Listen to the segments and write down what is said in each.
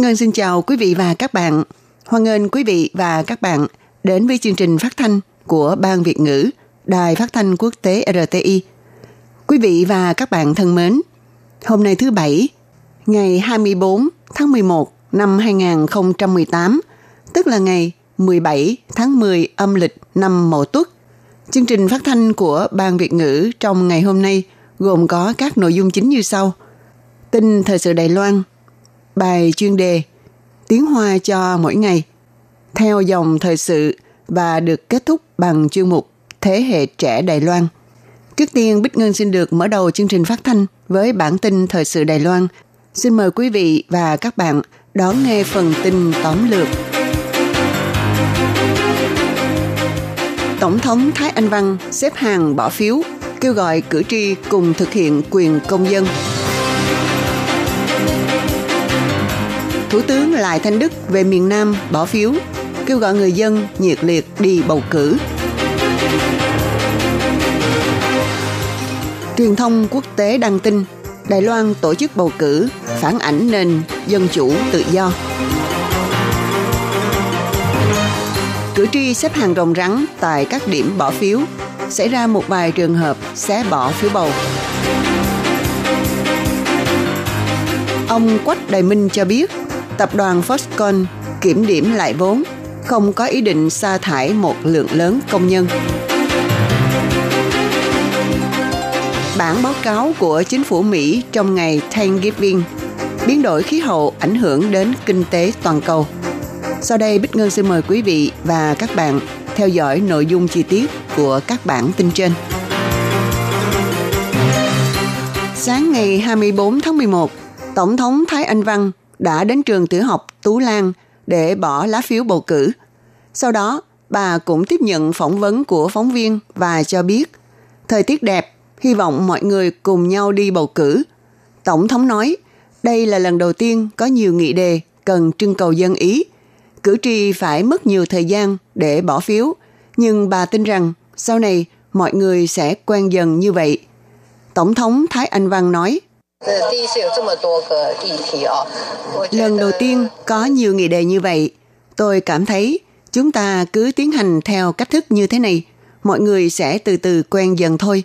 Ngân xin chào quý vị và các bạn. Hoan nghênh quý vị và các bạn đến với chương trình phát thanh của Ban Việt ngữ Đài Phát thanh Quốc tế RTI. Quý vị và các bạn thân mến, hôm nay thứ Bảy, ngày 24 tháng 11 năm 2018, tức là ngày 17 tháng 10 âm lịch năm Mậu Tuất. Chương trình phát thanh của Ban Việt ngữ trong ngày hôm nay gồm có các nội dung chính như sau. Tin thời sự Đài Loan, bài chuyên đề, tiếng hoa cho mỗi ngày, theo dòng thời sự và được kết thúc bằng chuyên mục Thế hệ trẻ Đài Loan. Trước tiên, Bích Ngân xin được mở đầu chương trình phát thanh với bản tin thời sự Đài Loan. Xin mời quý vị và các bạn đón nghe phần tin tóm lược. Tổng thống Thái Anh Văn xếp hàng bỏ phiếu, kêu gọi cử tri cùng thực hiện quyền công dân. Thủ tướng Lại Thanh Đức về miền Nam bỏ phiếu, kêu gọi người dân nhiệt liệt đi bầu cử. Truyền thông quốc tế đăng tin Đài Loan tổ chức bầu cử phản ảnh nền dân chủ tự do. Cử tri xếp hàng rồng rắn tại các điểm bỏ phiếu, xảy ra một vài trường hợp xé bỏ phiếu bầu. Ông Quách Đại Minh cho biết, tập đoàn Foxconn kiểm điểm lại vốn, không có ý định sa thải một lượng lớn công nhân. Bản báo cáo của chính phủ Mỹ trong ngày Thanksgiving biến đổi khí hậu ảnh hưởng đến kinh tế toàn cầu. Sau đây Bích Ngân xin mời quý vị và các bạn theo dõi nội dung chi tiết của các bản tin trên. Sáng ngày 24 tháng 11, Tổng thống Thái Anh Văn đã đến trường tiểu học Tú Lan để bỏ lá phiếu bầu cử. Sau đó, bà cũng tiếp nhận phỏng vấn của phóng viên và cho biết thời tiết đẹp, hy vọng mọi người cùng nhau đi bầu cử. Tổng thống nói, đây là lần đầu tiên có nhiều nghị đề cần trưng cầu dân ý. Cử tri phải mất nhiều thời gian để bỏ phiếu, nhưng bà tin rằng sau này mọi người sẽ quen dần như vậy. Tổng thống Thái Anh Văn nói, Lần đầu tiên có nhiều nghị đề như vậy, tôi cảm thấy chúng ta cứ tiến hành theo cách thức như thế này, mọi người sẽ từ từ quen dần thôi.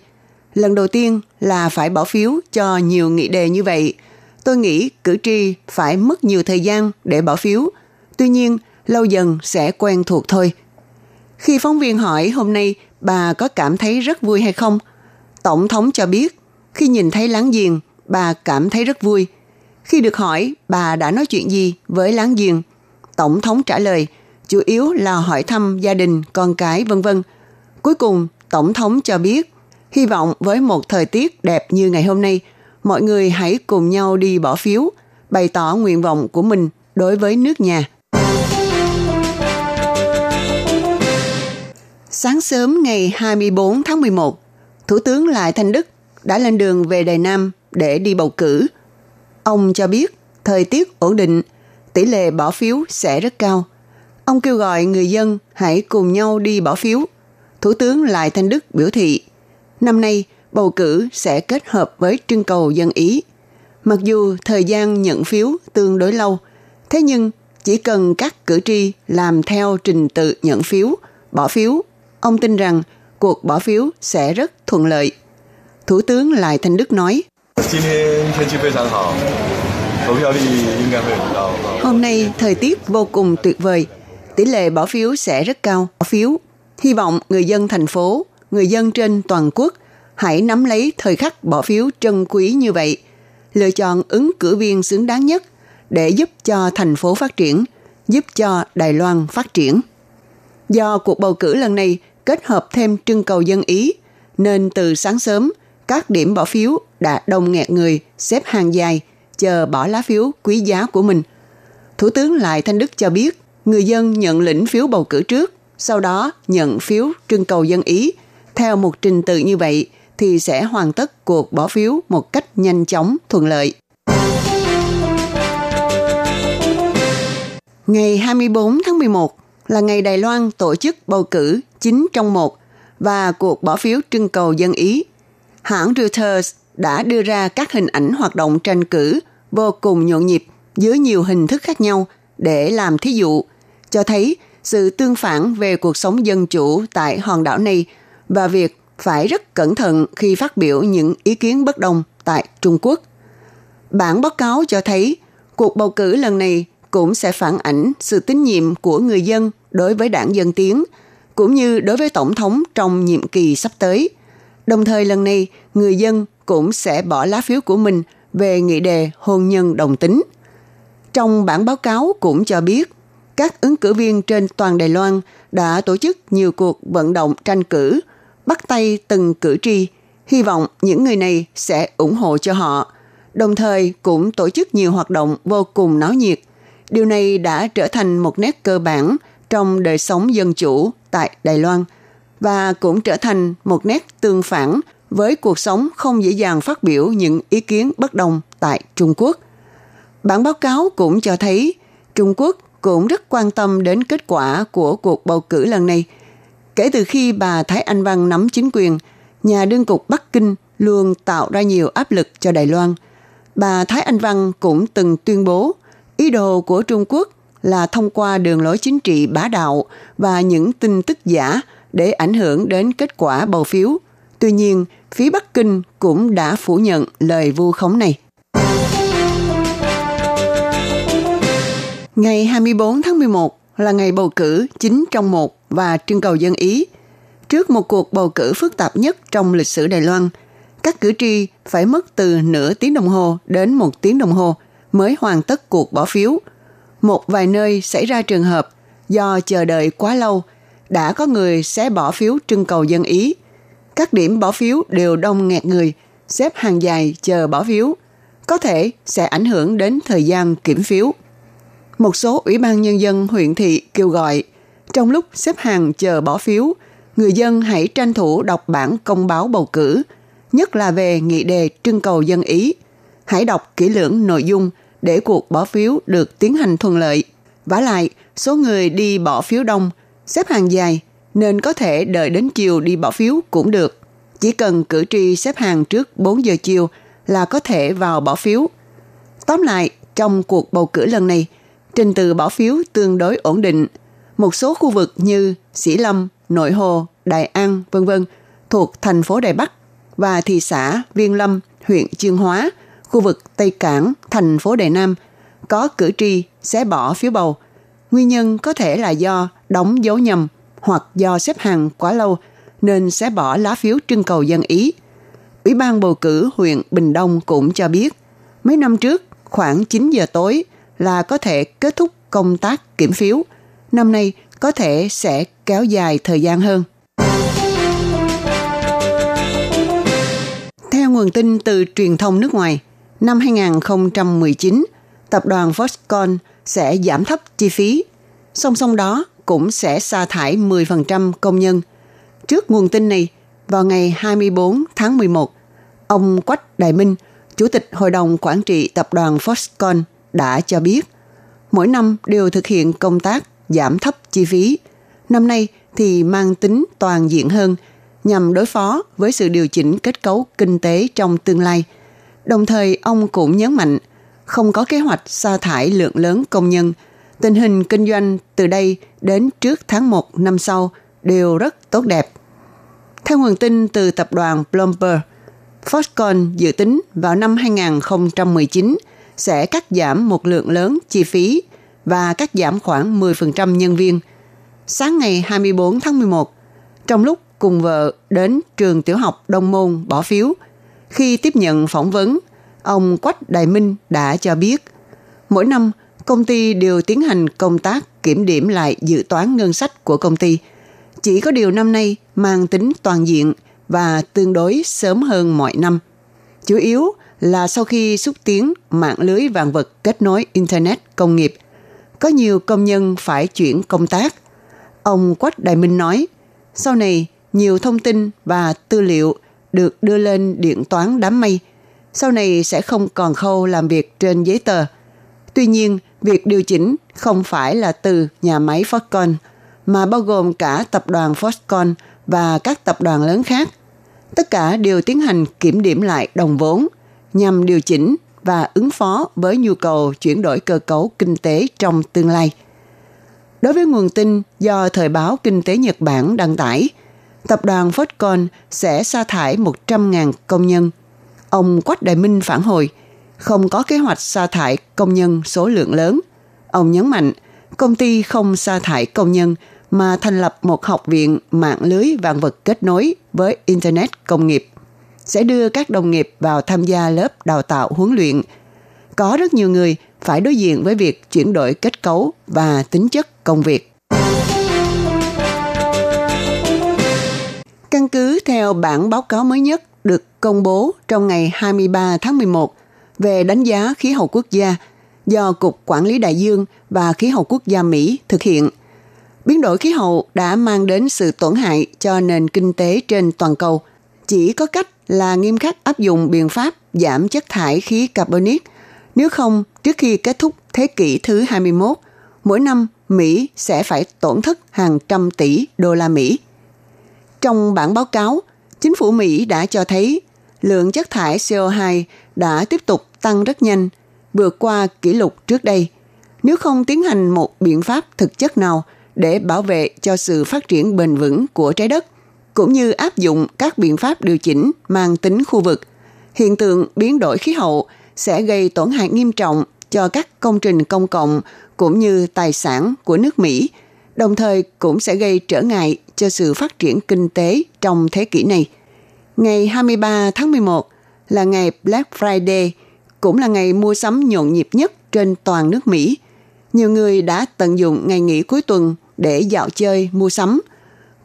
Lần đầu tiên là phải bỏ phiếu cho nhiều nghị đề như vậy. Tôi nghĩ cử tri phải mất nhiều thời gian để bỏ phiếu. Tuy nhiên, lâu dần sẽ quen thuộc thôi. Khi phóng viên hỏi hôm nay bà có cảm thấy rất vui hay không, Tổng thống cho biết khi nhìn thấy láng giềng, bà cảm thấy rất vui. Khi được hỏi bà đã nói chuyện gì với láng giềng, Tổng thống trả lời chủ yếu là hỏi thăm gia đình, con cái vân vân. Cuối cùng, Tổng thống cho biết hy vọng với một thời tiết đẹp như ngày hôm nay, mọi người hãy cùng nhau đi bỏ phiếu, bày tỏ nguyện vọng của mình đối với nước nhà. Sáng sớm ngày 24 tháng 11, Thủ tướng Lại Thanh Đức đã lên đường về Đài Nam để đi bầu cử. Ông cho biết thời tiết ổn định, tỷ lệ bỏ phiếu sẽ rất cao. Ông kêu gọi người dân hãy cùng nhau đi bỏ phiếu. Thủ tướng Lại Thanh Đức biểu thị, năm nay bầu cử sẽ kết hợp với trưng cầu dân ý. Mặc dù thời gian nhận phiếu tương đối lâu, thế nhưng chỉ cần các cử tri làm theo trình tự nhận phiếu, bỏ phiếu, ông tin rằng cuộc bỏ phiếu sẽ rất thuận lợi. Thủ tướng Lại Thanh Đức nói, Hôm nay thời tiết vô cùng tuyệt vời, tỷ lệ bỏ phiếu sẽ rất cao. Bỏ phiếu, hy vọng người dân thành phố, người dân trên toàn quốc hãy nắm lấy thời khắc bỏ phiếu trân quý như vậy, lựa chọn ứng cử viên xứng đáng nhất để giúp cho thành phố phát triển, giúp cho Đài Loan phát triển. Do cuộc bầu cử lần này kết hợp thêm trưng cầu dân ý, nên từ sáng sớm, các điểm bỏ phiếu đã đông nghẹt người xếp hàng dài, chờ bỏ lá phiếu quý giá của mình. Thủ tướng Lại Thanh Đức cho biết, người dân nhận lĩnh phiếu bầu cử trước, sau đó nhận phiếu trưng cầu dân ý. Theo một trình tự như vậy thì sẽ hoàn tất cuộc bỏ phiếu một cách nhanh chóng, thuận lợi. Ngày 24 tháng 11 là ngày Đài Loan tổ chức bầu cử 9 trong 1 và cuộc bỏ phiếu trưng cầu dân Ý. Hãng Reuters đã đưa ra các hình ảnh hoạt động tranh cử vô cùng nhộn nhịp dưới nhiều hình thức khác nhau để làm thí dụ, cho thấy sự tương phản về cuộc sống dân chủ tại hòn đảo này và việc phải rất cẩn thận khi phát biểu những ý kiến bất đồng tại Trung Quốc. Bản báo cáo cho thấy cuộc bầu cử lần này cũng sẽ phản ảnh sự tín nhiệm của người dân đối với đảng Dân Tiến, cũng như đối với Tổng thống trong nhiệm kỳ sắp tới. Đồng thời lần này, người dân cũng sẽ bỏ lá phiếu của mình về nghị đề hôn nhân đồng tính. Trong bản báo cáo cũng cho biết, các ứng cử viên trên toàn Đài Loan đã tổ chức nhiều cuộc vận động tranh cử, bắt tay từng cử tri, hy vọng những người này sẽ ủng hộ cho họ, đồng thời cũng tổ chức nhiều hoạt động vô cùng náo nhiệt – Điều này đã trở thành một nét cơ bản trong đời sống dân chủ tại Đài Loan và cũng trở thành một nét tương phản với cuộc sống không dễ dàng phát biểu những ý kiến bất đồng tại Trung Quốc. Bản báo cáo cũng cho thấy Trung Quốc cũng rất quan tâm đến kết quả của cuộc bầu cử lần này. Kể từ khi bà Thái Anh Văn nắm chính quyền, nhà đương cục Bắc Kinh luôn tạo ra nhiều áp lực cho Đài Loan. Bà Thái Anh Văn cũng từng tuyên bố Ý đồ của Trung Quốc là thông qua đường lối chính trị bá đạo và những tin tức giả để ảnh hưởng đến kết quả bầu phiếu. Tuy nhiên, phía Bắc Kinh cũng đã phủ nhận lời vu khống này. Ngày 24 tháng 11 là ngày bầu cử chính trong một và trưng cầu dân Ý. Trước một cuộc bầu cử phức tạp nhất trong lịch sử Đài Loan, các cử tri phải mất từ nửa tiếng đồng hồ đến một tiếng đồng hồ mới hoàn tất cuộc bỏ phiếu. Một vài nơi xảy ra trường hợp do chờ đợi quá lâu, đã có người sẽ bỏ phiếu trưng cầu dân Ý. Các điểm bỏ phiếu đều đông nghẹt người, xếp hàng dài chờ bỏ phiếu. Có thể sẽ ảnh hưởng đến thời gian kiểm phiếu. Một số ủy ban nhân dân huyện thị kêu gọi, trong lúc xếp hàng chờ bỏ phiếu, người dân hãy tranh thủ đọc bản công báo bầu cử, nhất là về nghị đề trưng cầu dân Ý. Hãy đọc kỹ lưỡng nội dung để cuộc bỏ phiếu được tiến hành thuận lợi. Vả lại, số người đi bỏ phiếu đông, xếp hàng dài, nên có thể đợi đến chiều đi bỏ phiếu cũng được. Chỉ cần cử tri xếp hàng trước 4 giờ chiều là có thể vào bỏ phiếu. Tóm lại, trong cuộc bầu cử lần này, trình tự bỏ phiếu tương đối ổn định. Một số khu vực như Sĩ Lâm, Nội Hồ, Đại An, vân vân thuộc thành phố Đài Bắc và thị xã Viên Lâm, huyện Chương Hóa – khu vực Tây Cảng, thành phố Đài Nam, có cử tri sẽ bỏ phiếu bầu. Nguyên nhân có thể là do đóng dấu nhầm hoặc do xếp hàng quá lâu nên sẽ bỏ lá phiếu trưng cầu dân Ý. Ủy ban bầu cử huyện Bình Đông cũng cho biết, mấy năm trước khoảng 9 giờ tối là có thể kết thúc công tác kiểm phiếu. Năm nay có thể sẽ kéo dài thời gian hơn. Theo nguồn tin từ truyền thông nước ngoài, năm 2019, tập đoàn Foxconn sẽ giảm thấp chi phí. Song song đó cũng sẽ sa thải 10% công nhân. Trước nguồn tin này, vào ngày 24 tháng 11, ông Quách Đại Minh, Chủ tịch Hội đồng Quản trị Tập đoàn Foxconn đã cho biết, mỗi năm đều thực hiện công tác giảm thấp chi phí. Năm nay thì mang tính toàn diện hơn nhằm đối phó với sự điều chỉnh kết cấu kinh tế trong tương lai – Đồng thời, ông cũng nhấn mạnh không có kế hoạch sa thải lượng lớn công nhân. Tình hình kinh doanh từ đây đến trước tháng 1 năm sau đều rất tốt đẹp. Theo nguồn tin từ tập đoàn Bloomberg, Foxconn dự tính vào năm 2019 sẽ cắt giảm một lượng lớn chi phí và cắt giảm khoảng 10% nhân viên. Sáng ngày 24 tháng 11, trong lúc cùng vợ đến trường tiểu học Đông Môn bỏ phiếu – khi tiếp nhận phỏng vấn, ông Quách Đại Minh đã cho biết, mỗi năm công ty đều tiến hành công tác kiểm điểm lại dự toán ngân sách của công ty. Chỉ có điều năm nay mang tính toàn diện và tương đối sớm hơn mọi năm. Chủ yếu là sau khi xúc tiến mạng lưới vạn vật kết nối Internet công nghiệp, có nhiều công nhân phải chuyển công tác. Ông Quách Đại Minh nói, sau này nhiều thông tin và tư liệu được đưa lên điện toán đám mây. Sau này sẽ không còn khâu làm việc trên giấy tờ. Tuy nhiên, việc điều chỉnh không phải là từ nhà máy Foxconn, mà bao gồm cả tập đoàn Foxconn và các tập đoàn lớn khác. Tất cả đều tiến hành kiểm điểm lại đồng vốn nhằm điều chỉnh và ứng phó với nhu cầu chuyển đổi cơ cấu kinh tế trong tương lai. Đối với nguồn tin do Thời báo Kinh tế Nhật Bản đăng tải, tập đoàn Foxconn sẽ sa thải 100.000 công nhân. Ông Quách Đại Minh phản hồi, không có kế hoạch sa thải công nhân số lượng lớn. Ông nhấn mạnh, công ty không sa thải công nhân mà thành lập một học viện mạng lưới vạn vật kết nối với Internet công nghiệp sẽ đưa các đồng nghiệp vào tham gia lớp đào tạo huấn luyện. Có rất nhiều người phải đối diện với việc chuyển đổi kết cấu và tính chất công việc. Căn cứ theo bản báo cáo mới nhất được công bố trong ngày 23 tháng 11 về đánh giá khí hậu quốc gia do Cục Quản lý Đại dương và Khí hậu quốc gia Mỹ thực hiện. Biến đổi khí hậu đã mang đến sự tổn hại cho nền kinh tế trên toàn cầu. Chỉ có cách là nghiêm khắc áp dụng biện pháp giảm chất thải khí carbonic. Nếu không, trước khi kết thúc thế kỷ thứ 21, mỗi năm Mỹ sẽ phải tổn thất hàng trăm tỷ đô la Mỹ. Trong bản báo cáo, chính phủ Mỹ đã cho thấy lượng chất thải CO2 đã tiếp tục tăng rất nhanh, vượt qua kỷ lục trước đây. Nếu không tiến hành một biện pháp thực chất nào để bảo vệ cho sự phát triển bền vững của trái đất, cũng như áp dụng các biện pháp điều chỉnh mang tính khu vực, hiện tượng biến đổi khí hậu sẽ gây tổn hại nghiêm trọng cho các công trình công cộng cũng như tài sản của nước Mỹ, đồng thời cũng sẽ gây trở ngại cho sự phát triển kinh tế trong thế kỷ này. Ngày 23 tháng 11 là ngày Black Friday, cũng là ngày mua sắm nhộn nhịp nhất trên toàn nước Mỹ. Nhiều người đã tận dụng ngày nghỉ cuối tuần để dạo chơi, mua sắm –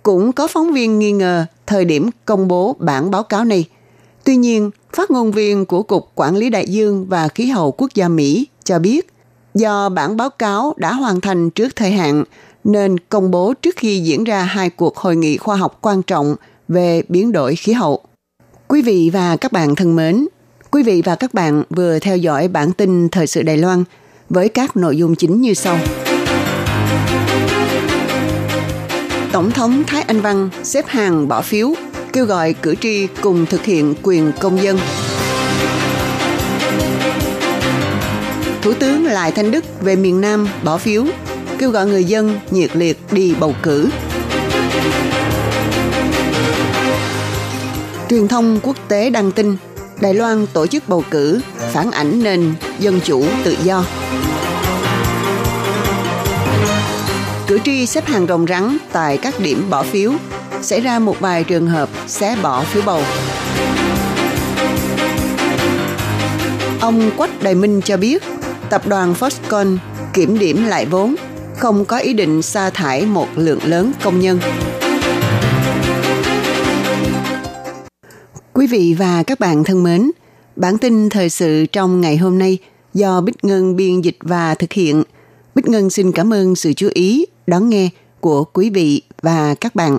cũng có phóng viên nghi ngờ thời điểm công bố bản báo cáo này. Tuy nhiên, phát ngôn viên của Cục Quản lý Đại dương và Khí hậu Quốc gia Mỹ cho biết, do bản báo cáo đã hoàn thành trước thời hạn, nên công bố trước khi diễn ra hai cuộc hội nghị khoa học quan trọng về biến đổi khí hậu. Quý vị và các bạn thân mến, quý vị và các bạn vừa theo dõi bản tin Thời sự Đài Loan với các nội dung chính như sau. Tổng thống Thái Anh Văn xếp hàng bỏ phiếu, kêu gọi cử tri cùng thực hiện quyền công dân. Thủ tướng Lại Thanh Đức về miền Nam bỏ phiếu, kêu gọi người dân nhiệt liệt đi bầu cử. Truyền thông quốc tế đăng tin Đài Loan tổ chức bầu cử phản ảnh nền dân chủ tự do. Cử tri xếp hàng rồng rắn tại các điểm bỏ phiếu, xảy ra một vài trường hợp xé bỏ phiếu bầu. Ông Quách Đại Minh cho biết, tập đoàn Foxconn kiểm điểm lại vốn, không có ý định sa thải một lượng lớn công nhân. Vị và các bạn thân mến, bản tin thời sự trong ngày hôm nay do Bích Ngân biên dịch và thực hiện. Bích Ngân xin cảm ơn sự chú ý đón nghe của quý vị và các bạn.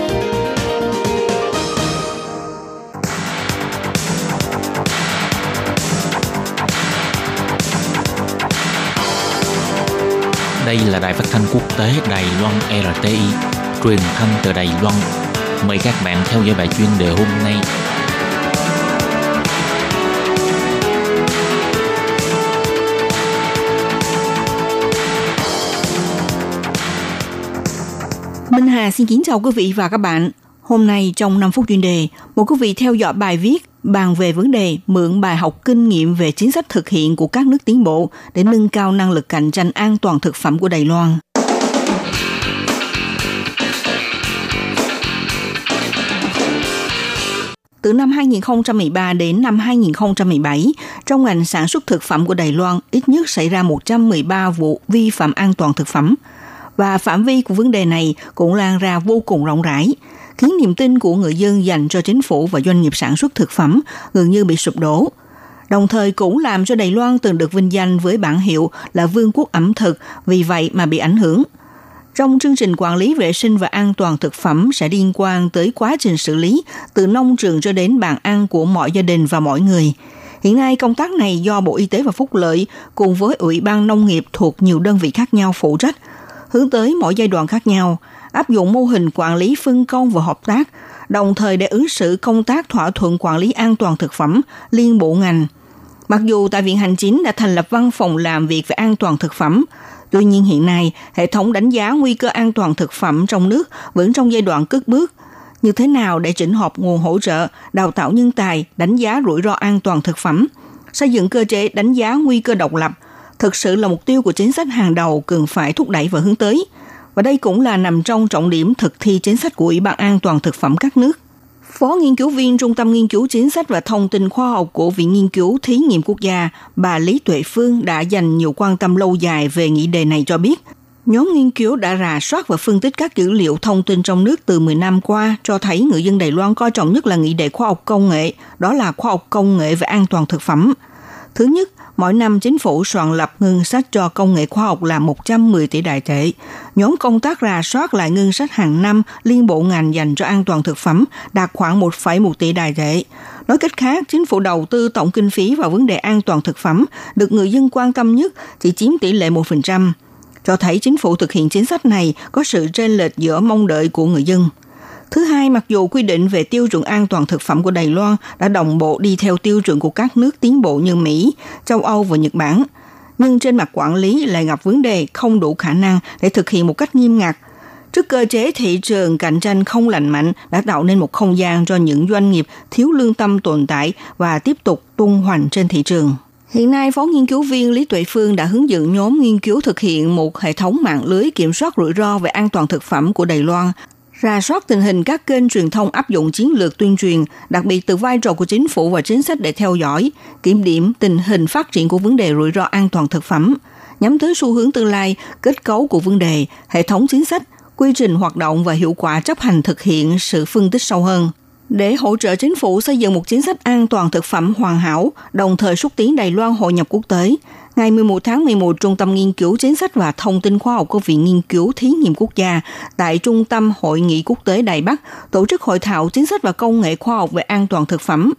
Đây là đài phát thanh quốc tế Đài Loan RTI, truyền thanh từ Đài Loan. Mời các bạn theo dõi bài chuyên đề hôm nay. Minh Hà xin kính chào quý vị và các bạn. Hôm nay trong 5 phút chuyên đề, một quý vị theo dõi bài viết bàn về vấn đề mượn bài học kinh nghiệm về chính sách thực hiện của các nước tiến bộ để nâng cao năng lực cạnh tranh an toàn thực phẩm của Đài Loan. Từ năm 2013 đến năm 2017, trong ngành sản xuất thực phẩm của Đài Loan ít nhất xảy ra 113 vụ vi phạm an toàn thực phẩm. Và phạm vi của vấn đề này cũng lan ra vô cùng rộng rãi – khiến niềm tin của người dân dành cho chính phủ và doanh nghiệp sản xuất thực phẩm gần như bị sụp đổ. Đồng thời cũng làm cho Đài Loan từng được vinh danh với bản hiệu là vương quốc ẩm thực, vì vậy mà bị ảnh hưởng. Trong chương trình quản lý vệ sinh và an toàn thực phẩm sẽ liên quan tới quá trình xử lý từ nông trường cho đến bàn ăn của mọi gia đình và mọi người. Hiện nay công tác này do Bộ Y tế và Phúc lợi cùng với Ủy ban Nông nghiệp thuộc nhiều đơn vị khác nhau phụ trách, hướng tới mỗi giai đoạn khác nhau – áp dụng mô hình quản lý phân công và hợp tác, đồng thời để ứng xử công tác thỏa thuận quản lý an toàn thực phẩm liên bộ ngành. Mặc dù tại Viện Hành Chính đã thành lập văn phòng làm việc về an toàn thực phẩm, tuy nhiên hiện nay hệ thống đánh giá nguy cơ an toàn thực phẩm trong nước vẫn trong giai đoạn cất bước. Như thế nào để chỉnh hợp nguồn hỗ trợ, đào tạo nhân tài, đánh giá rủi ro an toàn thực phẩm, xây dựng cơ chế đánh giá nguy cơ độc lập, thực sự là mục tiêu của chính sách hàng đầu cần phải thúc đẩy và hướng tới – và đây cũng là nằm trong trọng điểm thực thi chính sách của Ủy ban An toàn Thực phẩm các nước. Phó nghiên cứu viên Trung tâm Nghiên cứu Chính sách và Thông tin Khoa học của Viện Nghiên cứu Thí nghiệm Quốc gia, bà Lý Tuệ Phương đã dành nhiều quan tâm lâu dài về nghị đề này cho biết, Nhóm nghiên cứu đã rà soát và phân tích các dữ liệu thông tin trong nước từ 10 năm qua cho thấy người dân Đài Loan coi trọng nhất là nghị đề khoa học công nghệ, đó là khoa học công nghệ về an toàn thực phẩm. Thứ nhất, Mỗi năm chính phủ soạn lập ngân sách cho công nghệ khoa học là 110 tỷ đại tệ. Nhóm công tác rà soát lại ngân sách hàng năm liên bộ ngành dành cho an toàn thực phẩm đạt khoảng 1,1 tỷ đại tệ. Nói cách khác, chính phủ đầu tư tổng kinh phí vào vấn đề an toàn thực phẩm được người dân quan tâm nhất chỉ chiếm tỷ lệ 1%, cho thấy chính phủ thực hiện chính sách này có sự chênh lệch giữa mong đợi của người dân. Thứ hai, mặc dù quy định về tiêu chuẩn an toàn thực phẩm của Đài Loan đã đồng bộ đi theo tiêu chuẩn của các nước tiến bộ như Mỹ, châu Âu và Nhật Bản, nhưng trên mặt quản lý lại gặp vấn đề không đủ khả năng để thực hiện một cách nghiêm ngặt. Trước cơ chế thị trường cạnh tranh không lành mạnh đã tạo nên một không gian cho những doanh nghiệp thiếu lương tâm tồn tại và tiếp tục tung hoành trên thị trường. Hiện nay, Phó Nghiên cứu viên Lý Tuệ Phương đã hướng dẫn nhóm nghiên cứu thực hiện một hệ thống mạng lưới kiểm soát rủi ro về an toàn thực phẩm của Đài Loan ra soát tình hình các kênh truyền thông áp dụng chiến lược tuyên truyền, đặc biệt từ vai trò của chính phủ và chính sách để theo dõi, kiểm điểm tình hình phát triển của vấn đề rủi ro an toàn thực phẩm, nhắm tới xu hướng tương lai, kết cấu của vấn đề, hệ thống chính sách, quy trình hoạt động và hiệu quả chấp hành thực hiện sự phân tích sâu hơn để hỗ trợ chính phủ xây dựng một chính sách an toàn thực phẩm hoàn hảo, đồng thời xúc tiến Đài Loan hội nhập quốc tế. Ngày 11 tháng 11, Trung tâm Nghiên cứu Chính sách và Thông tin Khoa học của Viện Nghiên cứu Thí nghiệm Quốc gia tại Trung tâm Hội nghị Quốc tế Đài Bắc tổ chức hội thảo chính sách và công nghệ khoa học về an toàn thực phẩm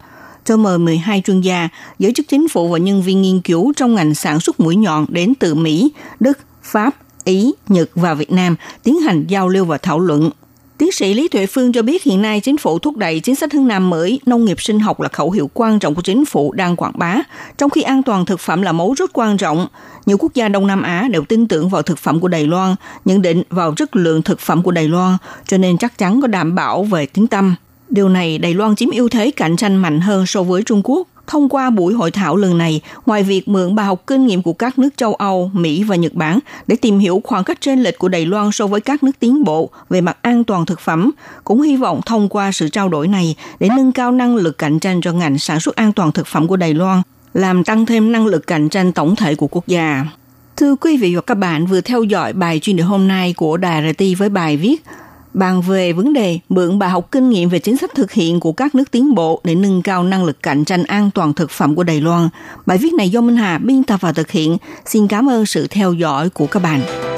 cho mời 12 chuyên gia, giới chức chính phủ và nhân viên nghiên cứu trong ngành sản xuất mũi nhọn đến từ Mỹ, Đức, Pháp, Ý, Nhật và Việt Nam tiến hành giao lưu và thảo luận Tiến sĩ Lý Tuệ Phương cho biết hiện nay chính phủ thúc đẩy chính sách hướng Nam mới, nông nghiệp sinh học là khẩu hiệu quan trọng của chính phủ đang quảng bá, trong khi an toàn thực phẩm là mấu rất quan trọng. Nhiều quốc gia Đông Nam Á đều tin tưởng vào thực phẩm của Đài Loan, nhận định vào chất lượng thực phẩm của Đài Loan, cho nên chắc chắn có đảm bảo về tiếng tâm. Điều này Đài Loan chiếm ưu thế cạnh tranh mạnh hơn so với Trung Quốc Thông qua buổi hội thảo lần này, ngoài việc mượn bài học kinh nghiệm của các nước châu Âu, Mỹ và Nhật Bản để tìm hiểu khoảng cách trên lệch của Đài Loan so với các nước tiến bộ về mặt an toàn thực phẩm, cũng hy vọng thông qua sự trao đổi này để nâng cao năng lực cạnh tranh cho ngành sản xuất an toàn thực phẩm của Đài Loan, làm tăng thêm năng lực cạnh tranh tổng thể của quốc gia. Thưa quý vị và các bạn vừa theo dõi bài chuyên đề hôm nay của Đài RT với bài viết bàn về vấn đề mượn bài học kinh nghiệm về chính sách thực hiện của các nước tiến bộ để nâng cao năng lực cạnh tranh an toàn thực phẩm của Đài Loan. Bài viết này do Minh Hà biên tập và thực hiện. Xin cảm ơn sự theo dõi của các bạn.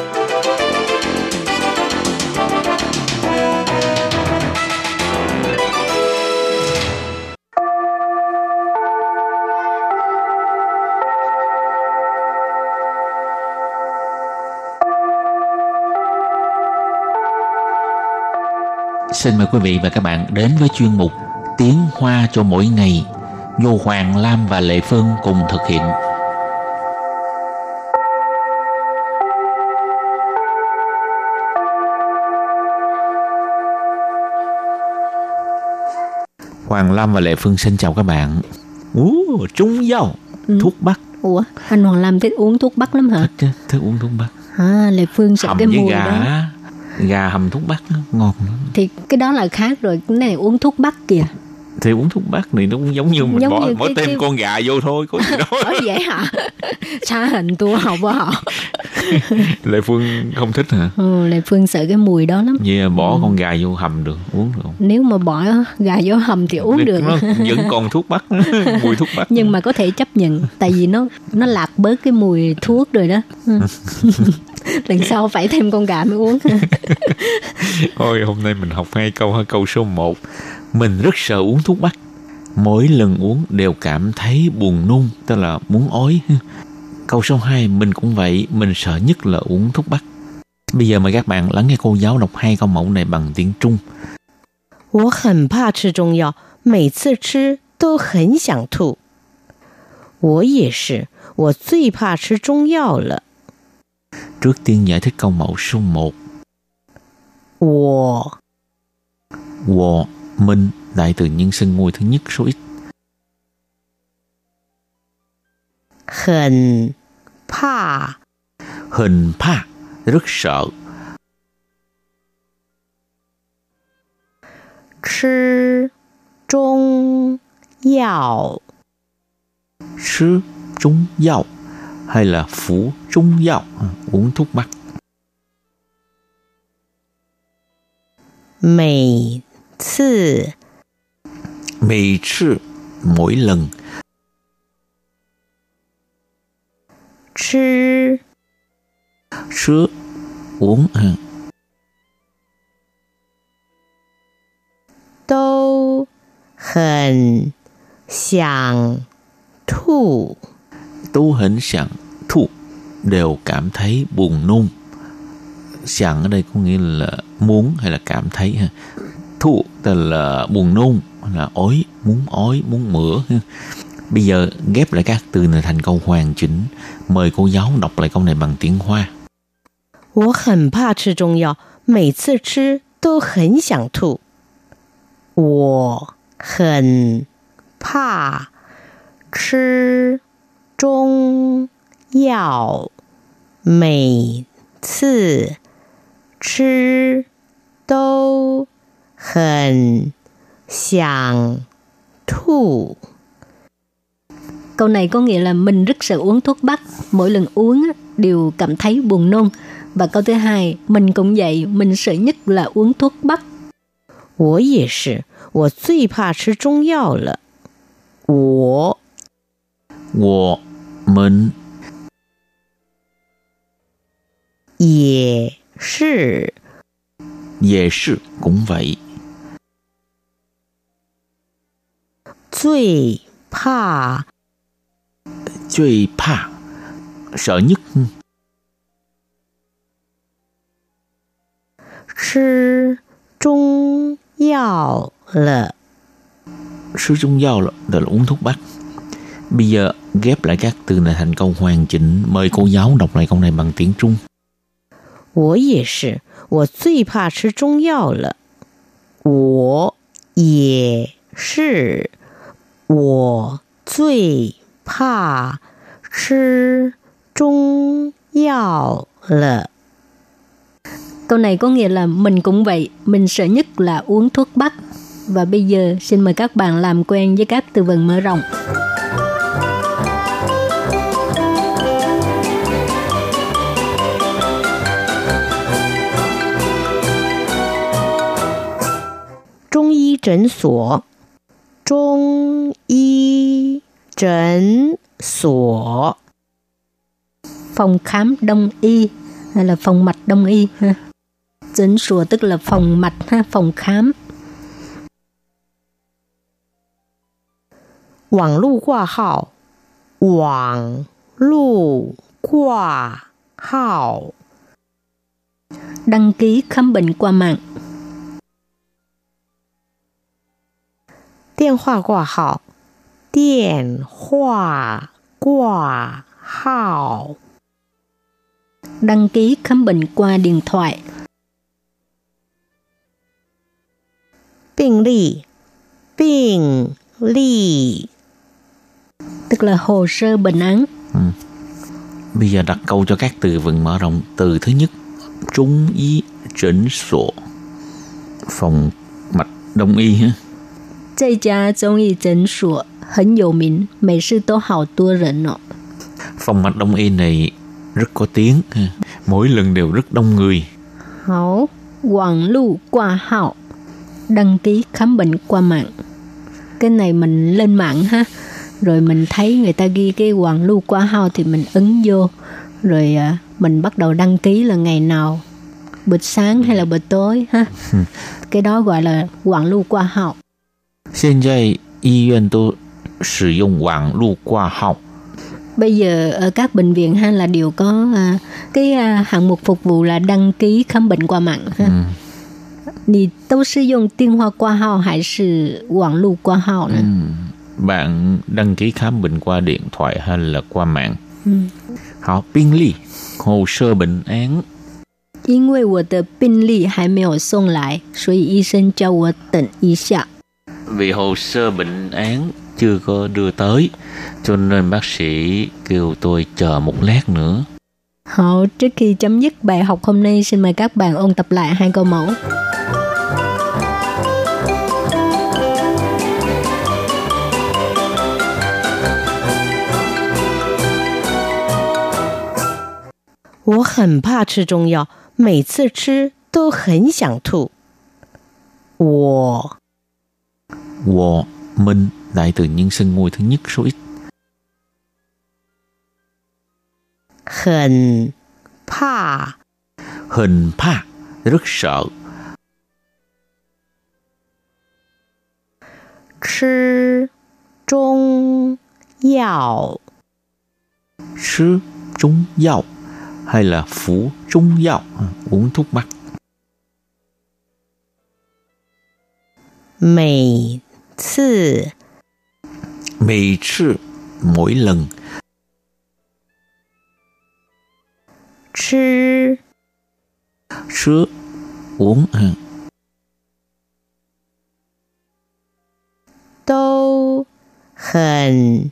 Xin mời quý vị và các bạn đến với chuyên mục Tiếng Hoa cho mỗi ngày do Hoàng Lam và Lệ Phương cùng thực hiện. Hoàng Lam và Lệ Phương xin chào các bạn. Ú, trung dao, Ừ. thuốc bắc. Ủa, anh Hoàng Lam thích uống thuốc bắc lắm hả? Thích, chứ, thích uống thuốc bắc. À, Lệ Phương sợ Hầm cái mùi gà, đó. Gà hầm thuốc bắc ngon lắm. Thì cái đó là khác rồi, cái này uống thuốc bắc kìa. Thì uống thuốc bắc này nó cũng giống như mình Giống bỏ, như bỏ cái- thêm cái- con gà vô thôi, có gì đâu. Ở vậy hả? Xa hình tua học á họ. Lệ Phương không thích hả? Ừ, Lệ Phương sợ cái mùi đó lắm. Ừ. bỏ con gà vô hầm được, uống được không? Nếu mà bỏ gà vô hầm thì uống được. Nó vẫn còn thuốc bắc, mùi thuốc bắc. Nhưng mà có thể chấp nhận tại vì nó nó lạc bớt cái mùi thuốc rồi đó. Ừ. Lần sau phải thêm con gà mới uống. Thôi hôm nay mình học hai câu, hai câu số 1. Mình rất sợ uống thuốc bắc. Mỗi lần uống đều cảm thấy buồn nôn, tức là muốn ói. Câu số 2, mình cũng vậy, mình sợ nhất là uống thuốc bắc. Bây giờ mời các bạn lắng nghe cô giáo đọc hai câu mẫu này bằng tiếng Trung. 我很怕吃中药，每次吃都很想吐。我也是，我最怕吃中药了。 trước tiên giải thích câu mẫu số 1. Wo. Wo, mình, đại từ nhân sinh ngôi thứ nhất số ít. Hình pa. Hình pa, rất sợ. Chứ trung yào. Chứ trung yào hay là phú trung dạo à, uống thuốc bắc? Mì Sư Mì Sư Mỗi lần. Chứ Chứ Uống à. Đâu Hẳn Sàng Thu Tu hình sẵn, thu, đều cảm thấy buồn nôn. Sẵn ở đây có nghĩa là muốn hay là cảm thấy. ha. Thu, tức là buồn nôn, hay là ói, muốn ói, muốn mửa. ha. Bây giờ ghép lại các từ này thành câu hoàn chỉnh. Mời cô giáo đọc lại câu này bằng tiếng Hoa. 我很怕吃中药，每次吃都很想吐。我很怕吃 中药，每次吃都很想吐。 Câu này có nghĩa là mình rất sợ uống thuốc bắc, mỗi lần uống á, đều cảm thấy buồn nôn. Và câu thứ hai, mình cũng vậy, mình sợ nhất là uống thuốc bắc. 我也是，我最怕吃中药了。我 Wo, mình, 也是 về sự cũng vậy. 最怕 最怕, sợ nhất. 吃中药了。 Sư trung giao là, tức là uống thuốc bắc. Bây giờ ghép lại các từ này thành câu hoàn chỉnh. Mời cô giáo đọc lại câu này bằng tiếng Trung. 我也是，我最怕吃中药了。我也是，我最怕吃中药了。 Câu này có nghĩa là mình cũng vậy, mình sợ nhất là uống thuốc bắc. Và bây giờ xin mời các bạn làm quen với các từ vựng mở rộng. 诊所，中医诊所， Phòng khám đông y hay là phòng mạch đông y ha.诊所tức là phòng mạch ha, phòng khám. 网络挂号，网络挂号， Đăng ký khám bệnh qua mạng. 电话挂号，电话挂号， đăng ký khám bệnh qua điện thoại, 病历，病历， tức là hồ sơ bệnh án. Bây giờ đặt câu cho các từ vựng mở rộng. Từ thứ nhất, trung y诊所 phòng mạch đông y ha. 这家中医诊所很有名，每次都好多人哦。 Phòng mạch đông y này rất có tiếng ha. Mỗi lần đều rất đông người. 好，网络挂号，đăng ký khám bệnh qua mạng. Cái này mình lên mạng ha, rồi mình thấy người ta ghi cái quản lưu qua hao thì mình ấn vô, rồi à, mình bắt đầu đăng ký là ngày nào, buổi sáng hay là buổi tối ha. Cái đó gọi là quản lưu qua hao. 现在医院都使用网络挂号。 Bây giờ ở các bệnh viện ha là đều có à, cái à, hạng mục phục vụ là đăng ký khám bệnh qua mạng ha. 嗯 你都是用电话挂号还是网络挂号呢？ Bạn đăng ký khám bệnh qua điện thoại hay là qua mạng? Ừ. Họ biên ly, hồ sơ bệnh án. 因为我的病历还没有送来，所以医生叫我等一下。 Vì hồ sơ bệnh án chưa có đưa tới, cho nên bác sĩ kêu tôi chờ một lát nữa. 好，trước khi chấm dứt bài học hôm nay, xin mời các bạn ôn tập lại hai câu mẫu. 我 Wo Minh đại từ nhân xưng ngôi thứ nhất số ít. Hình pa Hình pa rất sợ. Chứ trung yào Chứ trung yào hay là phủ trung yào à, uống thuốc bắc. Mỹ 次 Mì sư, mỗi lần. 吃 Sư, uống. à. 都很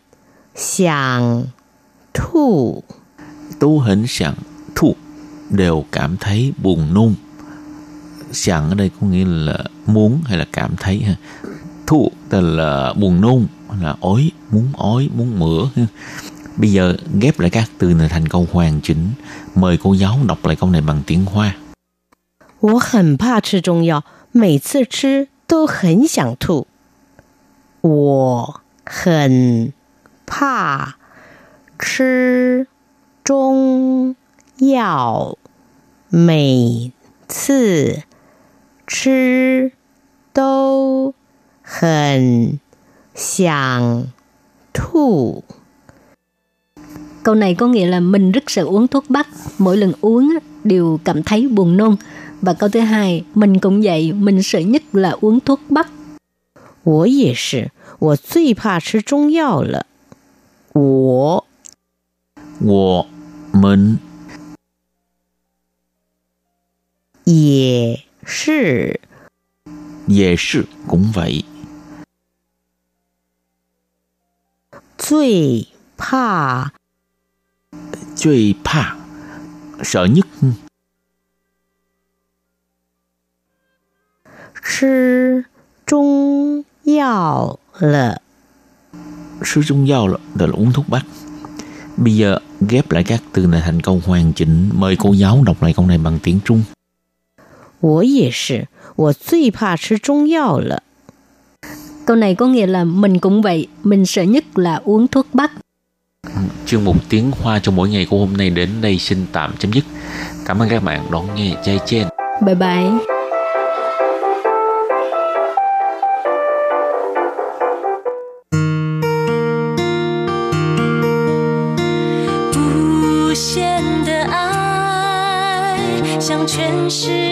想吐。 tu hình sẵn thu đều cảm thấy buồn nôn sẵn ở đây có nghĩa là muốn hay là cảm thấy ha thu tức là buồn nôn là ói muốn ói muốn mửa ha. bây giờ ghép lại các từ này thành câu hoàn chỉnh mời cô giáo đọc lại câu này bằng tiếng hoa 我很怕吃中药，每次吃都很想吐。我很怕吃中药，每次吃都 很想吐。 Câu này có nghĩa là mình rất sợ uống thuốc bắc, mỗi lần uống á, đều cảm thấy buồn nôn. Và câu thứ hai, mình cũng vậy, mình sợ nhất là uống thuốc bắc. 我也是，我最怕吃中药了。我 wo mình 也是 về sự cũng vậy 最怕 最怕 sợ nhất 吃中药了。 sư trung giao là, là uống thuốc bắc bây giờ ghép lại các từ này thành câu hoàn chỉnh mời cô giáo đọc lại câu này bằng tiếng trung 我也是，我最怕吃中药了。 Câu này có nghĩa là mình cũng vậy, mình sợ nhất là uống thuốc bắc. Chuyên mục tiếng Hoa cho mỗi ngày của hôm nay đến đây xin tạm chấm dứt. Cảm ơn các bạn đón nghe Chai Chen. Bye bye. 无限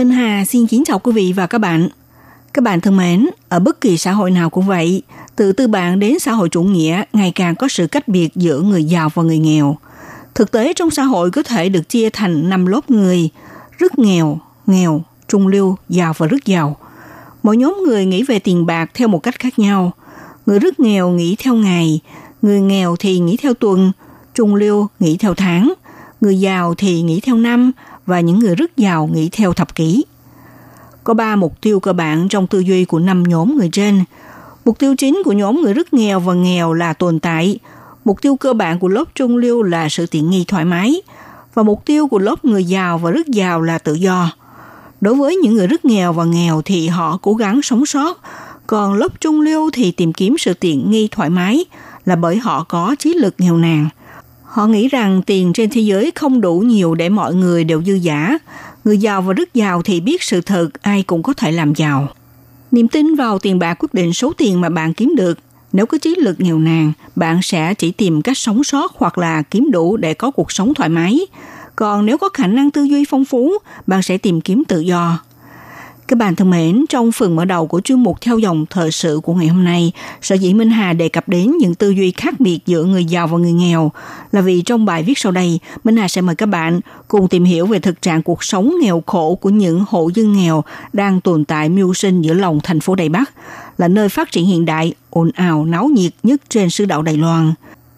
Minh Hà xin kính chào quý vị và các bạn. Các bạn thân mến, ở bất kỳ xã hội nào cũng vậy, từ tư bản đến xã hội chủ nghĩa ngày càng có sự cách biệt giữa người giàu và người nghèo. Thực tế trong xã hội có thể được chia thành 5 lớp người, rất nghèo, nghèo, trung lưu, giàu và rất giàu. Mỗi nhóm người nghĩ về tiền bạc theo một cách khác nhau. Người rất nghèo nghĩ theo ngày, người nghèo thì nghĩ theo tuần, trung lưu nghĩ theo tháng, người giàu thì nghĩ theo năm và những người rất giàu nghĩ theo thập kỷ. Có ba mục tiêu cơ bản trong tư duy của năm nhóm người trên. Mục tiêu chính của nhóm người rất nghèo và nghèo là tồn tại. Mục tiêu cơ bản của lớp trung lưu là sự tiện nghi thoải mái. Và mục tiêu của lớp người giàu và rất giàu là tự do. Đối với những người rất nghèo và nghèo thì họ cố gắng sống sót, còn lớp trung lưu thì tìm kiếm sự tiện nghi thoải mái là bởi họ có trí lực nghèo nàn. Họ nghĩ rằng tiền trên thế giới không đủ nhiều để mọi người đều dư giả. Người giàu và rất giàu thì biết sự thật ai cũng có thể làm giàu. Niềm tin vào tiền bạc quyết định số tiền mà bạn kiếm được. Nếu có trí lực nghèo nàn, bạn sẽ chỉ tìm cách sống sót hoặc là kiếm đủ để có cuộc sống thoải mái. Còn nếu có khả năng tư duy phong phú, bạn sẽ tìm kiếm tự do. Các bạn thân mến, trong phần mở đầu của chuyên mục theo dòng thời sự của ngày hôm nay, Sở dĩ Minh Hà đề cập đến những tư duy khác biệt giữa người giàu và người nghèo là vì trong bài viết sau đây, Minh Hà sẽ mời các bạn cùng tìm hiểu về thực trạng cuộc sống nghèo khổ của những hộ dân nghèo đang tồn tại mưu sinh giữa lòng thành phố Đài Bắc, là nơi phát triển hiện đại, ồn ào, náo nhiệt nhất trên xứ đạo Đài Loan.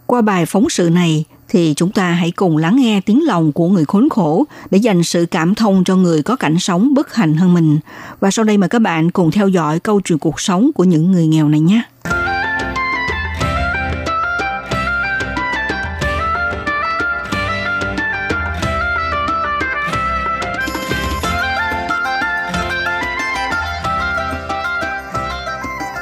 Qua bài phóng sự này, thì chúng ta hãy cùng lắng nghe tiếng lòng của người khốn khổ để dành sự cảm thông cho người có cảnh sống bất hạnh hơn mình. Và sau đây mời các bạn cùng theo dõi câu chuyện cuộc sống của những người nghèo này nhé.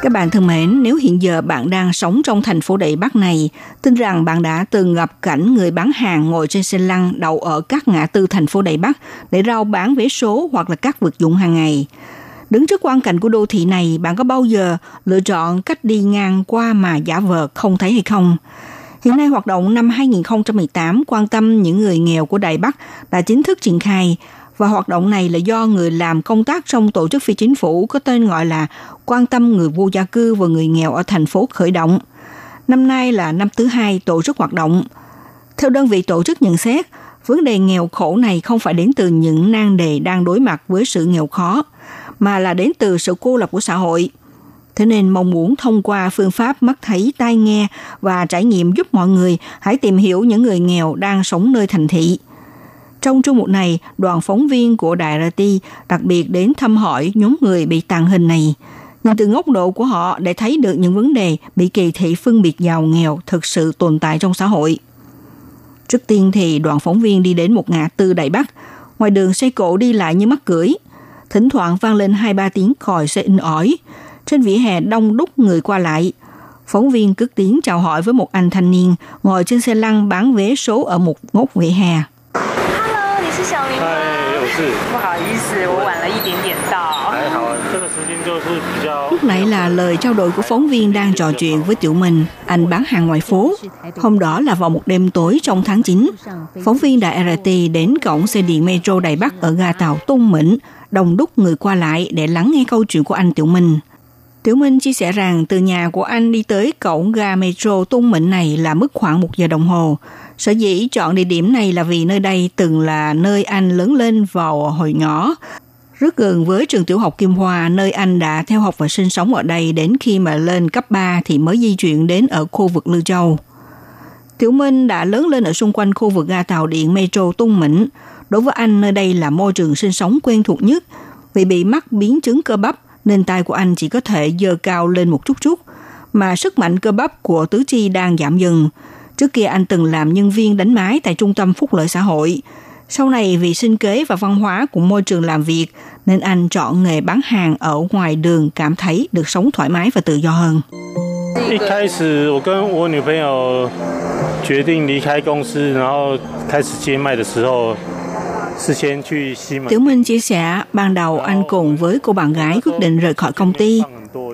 Các bạn thân mến, nếu hiện giờ bạn đang sống trong thành phố Đại Bắc này, tin rằng bạn đã từng gặp cảnh người bán hàng ngồi trên xe lăn đậu ở các ngã tư thành phố Đại Bắc để rao bán vé số hoặc là các vật dụng hàng ngày. Đứng trước quan cảnh của đô thị này, bạn có bao giờ lựa chọn cách đi ngang qua mà giả vờ không thấy hay không? Hiện nay hoạt động năm 2018 quan tâm những người nghèo của Đài Bắc đã chính thức triển khai và hoạt động này là do người làm công tác trong tổ chức phi chính phủ có tên gọi là quan tâm người vô gia cư và người nghèo ở thành phố khởi động. Năm nay là năm thứ hai tổ chức hoạt động. Theo đơn vị tổ chức nhận xét, vấn đề nghèo khổ này không phải đến từ những nan đề đang đối mặt với sự nghèo khó, mà là đến từ sự cô lập của xã hội. Thế nên mong muốn thông qua phương pháp mắt thấy, tai nghe và trải nghiệm giúp mọi người hãy tìm hiểu những người nghèo đang sống nơi thành thị – trong chương mục này, đoàn phóng viên của Đài RT đặc biệt đến thăm hỏi nhóm người bị tàn hình này. Nhìn từ góc độ của họ để thấy được những vấn đề bị kỳ thị phân biệt giàu nghèo thực sự tồn tại trong xã hội. Trước tiên thì đoàn phóng viên đi đến một ngã tư Đại Bắc. Ngoài đường xe cộ đi lại như mắc cưỡi. Thỉnh thoảng vang lên hai ba tiếng còi xe in ỏi. Trên vỉa hè đông đúc người qua lại. Phóng viên cất tiếng chào hỏi với một anh thanh niên ngồi trên xe lăn bán vé số ở một ngóc vỉa hè. 是小林吗？哎，我是。不好意思，我晚了一点点到。还好，这个时间就是比较。 Lúc nãy là lời trao đổi của phóng viên đang trò chuyện với Tiểu Minh, anh bán hàng ngoài phố. Hôm đó là vào một đêm tối trong tháng 9. Phóng viên Đài RT đến cổng xe điện metro Đài Bắc ở ga tàu Tung Mĩnh, đông đúc người qua lại để lắng nghe câu chuyện của anh Tiểu Minh. Tiểu Minh chia sẻ rằng từ nhà của anh đi tới cổng ga metro Tung Mĩnh này là mất khoảng một giờ đồng hồ. Sở dĩ chọn địa điểm này là vì nơi đây từng là nơi anh lớn lên vào hồi nhỏ, rất gần với trường tiểu học Kim Hoa, nơi anh đã theo học và sinh sống ở đây đến khi mà lên cấp 3 thì mới di chuyển đến ở khu vực Lưu Châu. Tiểu Minh đã lớn lên ở xung quanh khu vực ga tàu điện Metro Tung Mĩnh. Đối với anh, nơi đây là môi trường sinh sống quen thuộc nhất. Vì bị mắc biến chứng cơ bắp, nên tay của anh chỉ có thể dơ cao lên một chút chút, mà sức mạnh cơ bắp của tứ chi đang giảm dần. Trước kia anh từng làm nhân viên đánh máy tại trung tâm phúc lợi xã hội. Sau này vì sinh kế và văn hóa của môi trường làm việc, nên anh chọn nghề bán hàng ở ngoài đường cảm thấy được sống thoải mái và tự do hơn. 一开始我跟我女朋友决定离开公司，然后开始接卖的时候，是先去西门。 Tiểu Minh chia sẻ, ban đầu anh cùng với cô bạn gái quyết định rời khỏi công ty.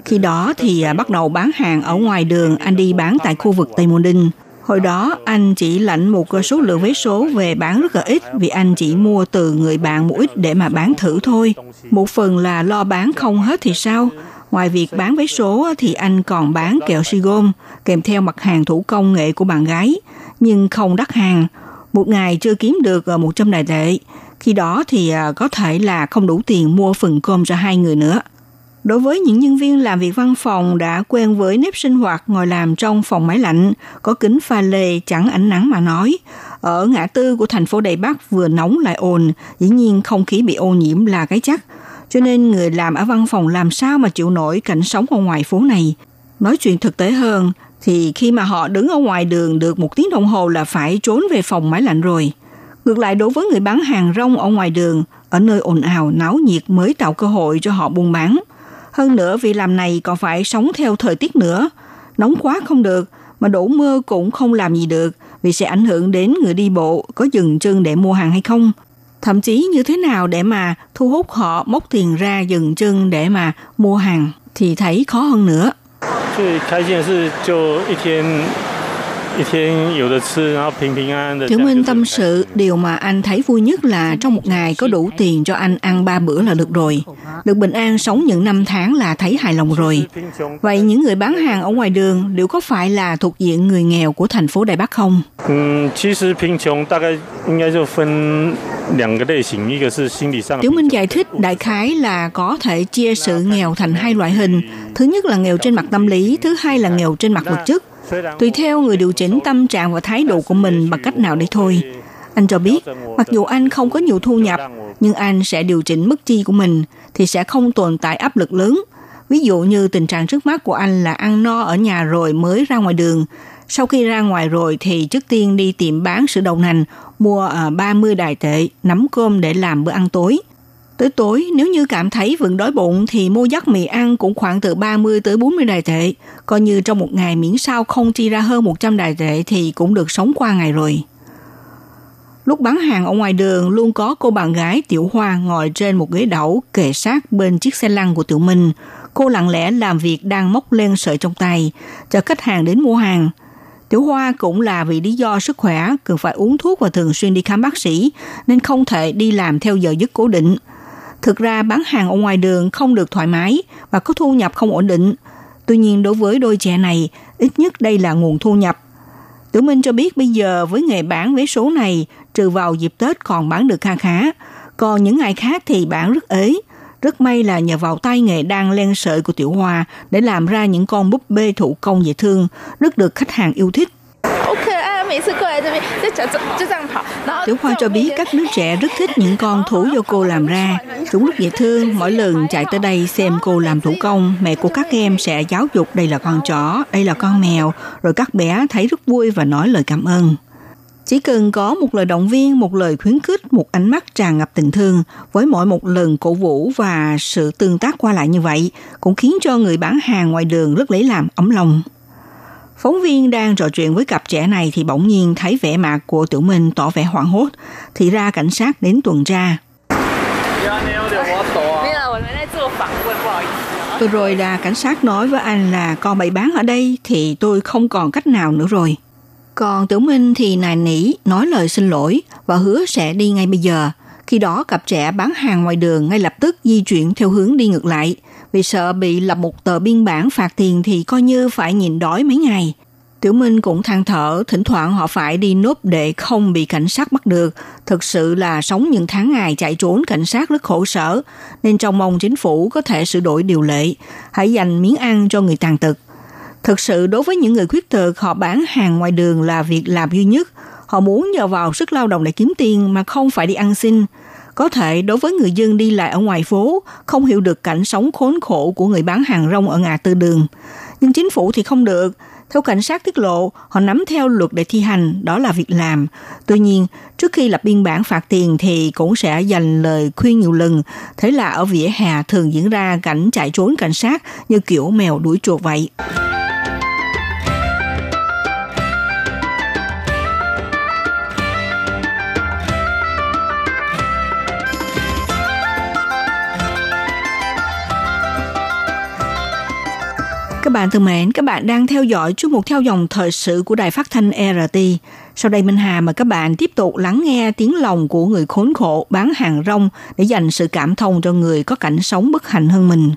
Khi đó thì à, bắt đầu bán hàng ở ngoài đường, anh đi bán tại khu vực Tây Môn Đinh. Hồi đó anh chỉ lãnh một số lượng vé số về bán rất là ít vì anh chỉ mua từ người bạn một ít để mà bán thử thôi. Một phần là lo bán không hết thì sao? Ngoài việc bán vé số thì anh còn bán kẹo si gôm kèm theo mặt hàng thủ công nghệ của bạn gái, nhưng không đắt hàng. Một ngày chưa kiếm được ờ, 100 đại tệ. Khi đó thì ờ, có thể là không đủ tiền mua phần cơm cho hai người nữa. Đối với những nhân viên làm việc văn phòng đã quen với nếp sinh hoạt ngồi làm trong phòng máy lạnh, có kính pha lê chẳng ánh nắng mà nói, ở ngã tư của thành phố Đài Bắc vừa nóng lại ồn, dĩ nhiên không khí bị ô nhiễm là cái chắc. Cho nên người làm ở văn phòng làm sao mà chịu nổi cảnh sống ở ngoài phố này. Nói chuyện thực tế hơn, thì khi mà họ đứng ở ngoài đường được một tiếng đồng hồ là phải trốn về phòng máy lạnh rồi. Ngược lại đối với người bán hàng rong ở ngoài đường, ở nơi ồn ào, náo nhiệt mới tạo cơ hội cho họ buôn bán. Hơn nữa vì làm này còn phải sống theo thời tiết nữa. Nóng quá không được, mà đổ mưa cũng không làm gì được vì sẽ ảnh hưởng đến người đi bộ có dừng chân để mua hàng hay không. Thậm chí như thế nào để mà thu hút họ móc tiền ra dừng chân để mà mua hàng thì thấy khó hơn nữa. 最开心的是，就一天 Tiểu Minh tâm sự, điều mà anh thấy vui nhất là trong một ngày có đủ tiền cho anh ăn ba bữa là được rồi. Được bình an sống những năm tháng là thấy hài lòng rồi. Vậy những người bán hàng ở ngoài đường liệu có phải là thuộc diện người nghèo của thành phố Đài Bắc không? Tiểu Minh giải thích đại khái là có thể chia sự nghèo thành hai loại hình. Thứ nhất là nghèo trên mặt tâm lý, thứ hai là nghèo trên mặt vật chất. Tùy theo người điều chỉnh tâm trạng và thái độ của mình bằng cách nào đấy thôi. Anh cho biết, mặc dù anh không có nhiều thu nhập, nhưng anh sẽ điều chỉnh mức chi của mình thì sẽ không tồn tại áp lực lớn. Ví dụ như tình trạng trước mắt của anh là ăn no ở nhà rồi mới ra ngoài đường. Sau khi ra ngoài rồi thì trước tiên đi tiệm bán sữa đậu nành, mua à, 30 đài tệ, nắm cơm để làm bữa ăn tối. Tới tối, nếu như cảm thấy vẫn đói bụng thì mua giấc mì ăn cũng khoảng từ 30 tới 40 đài tệ. Coi như trong một ngày miễn sao không chi ra hơn 100 đài tệ thì cũng được sống qua ngày rồi. Lúc bán hàng ở ngoài đường luôn có cô bạn gái Tiểu Hoa ngồi trên một ghế đẩu kề sát bên chiếc xe lăn của Tiểu Minh. Cô lặng lẽ làm việc đang móc lên sợi trong tay, chờ khách hàng đến mua hàng. Tiểu Hoa cũng là vì lý do sức khỏe, cần phải uống thuốc và thường xuyên đi khám bác sĩ, nên không thể đi làm theo giờ giấc cố định. Thực ra bán hàng ở ngoài đường không được thoải mái và có thu nhập không ổn định. Tuy nhiên đối với đôi trẻ này, ít nhất đây là nguồn thu nhập. Tiểu Minh cho biết bây giờ với nghề bán vé số này, trừ vào dịp Tết còn bán được kha khá. Còn những ngày khác thì bán rất ế. Rất may là nhờ vào tay nghề đang len sợi của Tiểu Hoa để làm ra những con búp bê thủ công dễ thương, rất được khách hàng yêu thích. Okay, Tiểu Hoa cho biết các đứa trẻ rất thích những con thú do cô làm ra. Chúng rất dễ thương, mỗi lần chạy tới đây xem cô làm thủ công, mẹ của các em sẽ giáo dục đây là con chó, đây là con mèo, rồi các bé thấy rất vui và nói lời cảm ơn. Chỉ cần có một lời động viên, một lời khuyến khích, một ánh mắt tràn ngập tình thương, với mỗi một lần cổ vũ và sự tương tác qua lại như vậy, cũng khiến cho người bán hàng ngoài đường rất lấy làm ấm lòng. Phóng viên đang trò chuyện với cặp trẻ này thì bỗng nhiên thấy vẻ mặt của Tiểu Minh tỏ vẻ hoảng hốt, thì ra cảnh sát đến tuần tra. Tôi rồi là cảnh sát nói với anh là con bày bán ở đây thì tôi không còn cách nào nữa rồi. Còn Tiểu Minh thì nài nỉ, nói lời xin lỗi và hứa sẽ đi ngay bây giờ. Khi đó cặp trẻ bán hàng ngoài đường ngay lập tức di chuyển theo hướng đi ngược lại, vì sợ bị lập một tờ biên bản phạt tiền thì coi như phải nhịn đói mấy ngày. Tiểu Minh cũng than thở, thỉnh thoảng họ phải đi núp để không bị cảnh sát bắt được. Thực sự là sống những tháng ngày chạy trốn cảnh sát rất khổ sở, nên trong mong chính phủ có thể sửa đổi điều lệ, hãy dành miếng ăn cho người tàn tật. Thực sự đối với những người khuyết tật họ bán hàng ngoài đường là việc làm duy nhất. Họ muốn nhờ vào sức lao động để kiếm tiền mà không phải đi ăn xin. Có thể đối với người dân đi lại ở ngoài phố, không hiểu được cảnh sống khốn khổ của người bán hàng rong ở ngã tư đường. Nhưng chính phủ thì không được. Theo cảnh sát tiết lộ, họ nắm theo luật để thi hành, đó là việc làm. Tuy nhiên, trước khi lập biên bản phạt tiền thì cũng sẽ dành lời khuyên nhiều lần. Thế là ở vỉa hè thường diễn ra cảnh chạy trốn cảnh sát như kiểu mèo đuổi chuột vậy. Các bạn thân mến, các bạn đang theo dõi chương mục theo dòng thời sự của Đài Phát thanh RT. Sau đây Minh Hà mời các bạn tiếp tục lắng nghe tiếng lòng của người khốn khổ bán hàng rong để dành sự cảm thông cho người có cảnh sống bất hạnh hơn mình.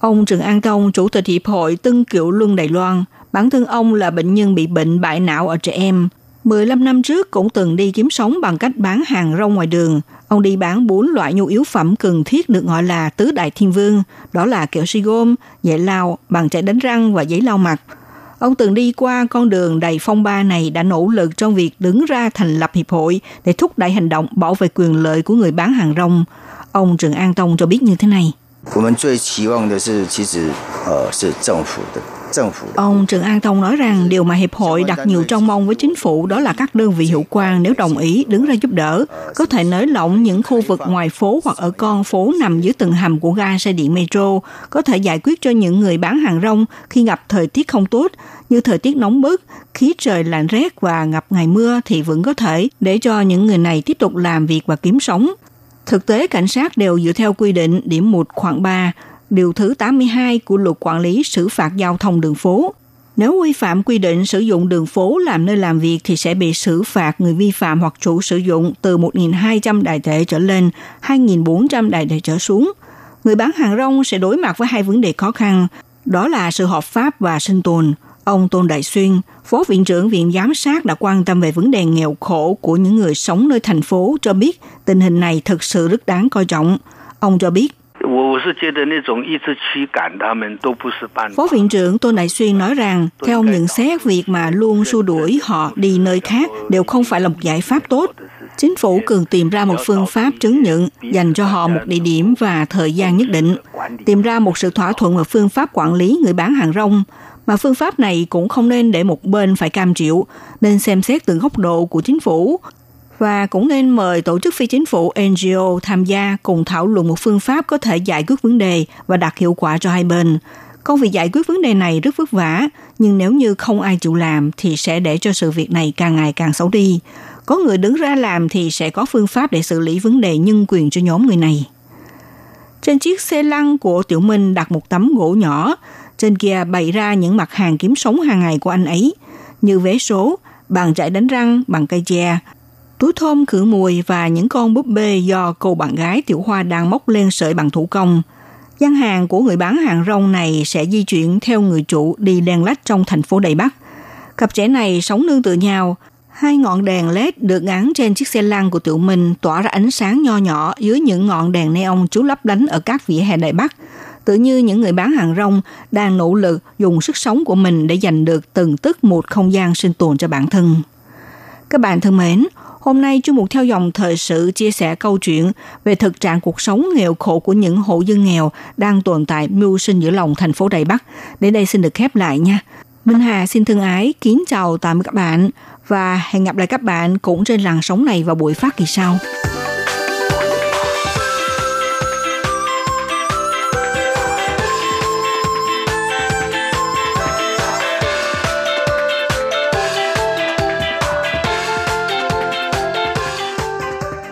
Ông Trần An Tông, Chủ tịch Hiệp hội Tân Kiệu Luân Đài Loan, bản thân ông là bệnh nhân bị bệnh bại não ở trẻ em. 15 năm trước cũng từng đi kiếm sống bằng cách bán hàng rong ngoài đường. Ông đi bán bốn loại nhu yếu phẩm cần thiết được gọi là tứ đại thiên vương, đó là kẹo si gôm, dạy lao, bằng chải đánh răng và giấy lau mặt. Ông từng đi qua con đường đầy phong ba này đã nỗ lực trong việc đứng ra thành lập hiệp hội để thúc đẩy hành động bảo vệ quyền lợi của người bán hàng rong. Ông Trần An Tông cho biết như thế này. Ông Trần An Thông nói rằng điều mà Hiệp hội đặt nhiều trong mong với chính phủ đó là các đơn vị hữu quan nếu đồng ý đứng ra giúp đỡ, có thể nới lỏng những khu vực ngoài phố hoặc ở con phố nằm dưới tầng hầm của ga xe điện metro, có thể giải quyết cho những người bán hàng rong khi gặp thời tiết không tốt, như thời tiết nóng bức, khí trời lạnh rét và ngập ngày mưa thì vẫn có thể để cho những người này tiếp tục làm việc và kiếm sống. Thực tế, cảnh sát đều dựa theo quy định điểm 1 khoảng 3 điều thứ 82 của luật quản lý xử phạt giao thông đường phố. Nếu vi phạm quy định sử dụng đường phố làm nơi làm việc thì sẽ bị xử phạt người vi phạm hoặc chủ sử dụng từ 1.200 đại tệ trở lên 2.400 đại tệ trở xuống. Người bán hàng rong sẽ đối mặt với hai vấn đề khó khăn, đó là sự hợp pháp và sinh tồn. Ông Tôn Đại Xuyên, Phó Viện trưởng Viện Giám sát đã quan tâm về vấn đề nghèo khổ của những người sống nơi thành phố cho biết tình hình này thực sự rất đáng coi trọng. Ông cho biết Phó Viện trưởng Tô Đại Xuyên nói rằng, theo ông nhận xét, việc mà luôn xua đuổi họ đi nơi khác đều không phải là một giải pháp tốt. Chính phủ cần tìm ra một phương pháp chứng nhận dành cho họ một địa điểm và thời gian nhất định, tìm ra một sự thỏa thuận và phương pháp quản lý người bán hàng rong, mà phương pháp này cũng không nên để một bên phải cam chịu, nên xem xét từ góc độ của chính phủ, và cũng nên mời tổ chức phi chính phủ NGO tham gia cùng thảo luận một phương pháp có thể giải quyết vấn đề và đạt hiệu quả cho hai bên. Công việc giải quyết vấn đề này rất vất vả, nhưng nếu như không ai chịu làm thì sẽ để cho sự việc này càng ngày càng xấu đi. Có người đứng ra làm thì sẽ có phương pháp để xử lý vấn đề nhân quyền cho nhóm người này. Trên chiếc xe lăn của Tiểu Minh đặt một tấm gỗ nhỏ, trên kia bày ra những mặt hàng kiếm sống hàng ngày của anh ấy, như vé số, bàn chải đánh răng, bằng cây tre, túi thơm khử mùi và những con búp bê do cô bạn gái Tiểu Hoa đang móc lên sợi bằng thủ công. Gian hàng của người bán hàng rong này sẽ di chuyển theo người chủ đi đèn lách trong thành phố Đài Bắc. Cặp trẻ này sống nương tựa nhau. Hai ngọn đèn LED được gắn trên chiếc xe lăn của Tiểu Minh tỏa ra ánh sáng nho nhỏ dưới những ngọn đèn neon chú lấp lánh ở các vỉa hè Đại Bắc. Tự như những người bán hàng rong đang nỗ lực dùng sức sống của mình để giành được từng tức một không gian sinh tồn cho bản thân. Các bạn thân mến, Hôm nay, chuyên mục theo dòng thời sự chia sẻ câu chuyện về thực trạng cuộc sống nghèo khổ của những hộ dân nghèo đang tồn tại mưu sinh giữa lòng thành phố Đài Bắc. Đến đây xin được khép lại nha. Minh Hà xin thân ái, kính chào tạm biệt các bạn và hẹn gặp lại các bạn cũng trên làn sóng này vào buổi phát kỳ sau.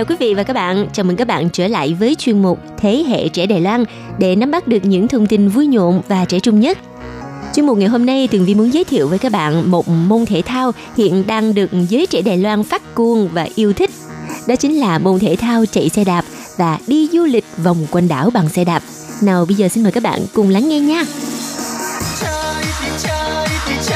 Chào quý vị và các bạn. Chào mừng các bạn trở lại với chuyên mục Thế hệ trẻ Đài Loan để nắm bắt được những thông tin vui nhộn và trẻ trung nhất. Chuyên mục ngày hôm nay, Tường Vi muốn giới thiệu với các bạn một môn thể thao hiện đang được giới trẻ Đài Loan phát cuồng và yêu thích. Đó chính là môn thể thao chạy xe đạp và đi du lịch vòng quanh đảo bằng xe đạp. Nào bây giờ xin mời các bạn cùng lắng nghe nha. Thì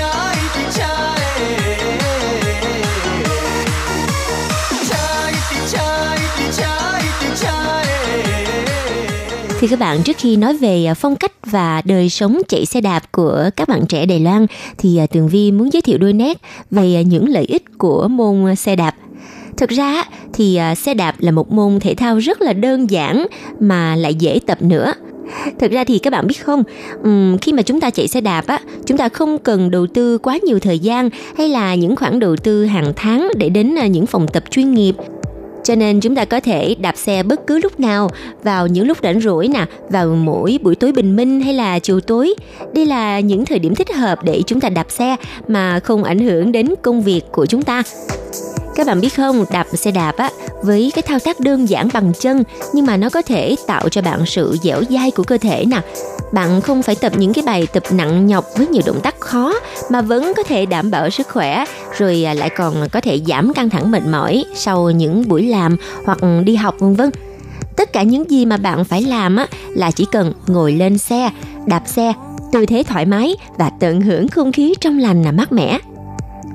các bạn trước khi nói về à, phong cách và đời sống chạy xe đạp của các bạn trẻ Đài Loan thì à, Tường Vi muốn giới thiệu đôi nét về à, những lợi ích của môn xe đạp. Thực ra thì xe đạp là một môn thể thao rất là đơn giản mà lại dễ tập nữa. Thực ra thì các bạn biết không, khi mà chúng ta chạy xe đạp á, chúng ta không cần đầu tư quá nhiều thời gian hay là những khoản đầu tư hàng tháng để đến những phòng tập chuyên nghiệp cho nên chúng ta có thể đạp xe bất cứ lúc nào, vào những lúc rảnh rỗi nè, vào mỗi buổi tối bình minh hay là chiều tối. Đây là những thời điểm thích hợp để chúng ta đạp xe mà không ảnh hưởng đến công việc của chúng ta các bạn biết không, đạp xe đạp á, với cái thao tác đơn giản bằng chân, nhưng mà nó có thể tạo cho bạn sự dẻo dai của cơ thể nè. Bạn không phải tập những cái bài tập nặng nhọc với nhiều động tác khó, mà vẫn có thể đảm bảo sức khỏe, rồi à, lại còn có thể giảm căng thẳng mệt mỏi sau những buổi làm hoặc đi học, vân vân. Tất cả những gì mà bạn phải làm á, là chỉ cần ngồi lên xe, đạp xe, tư thế thoải mái và tận hưởng không khí trong lành là mát mẻ.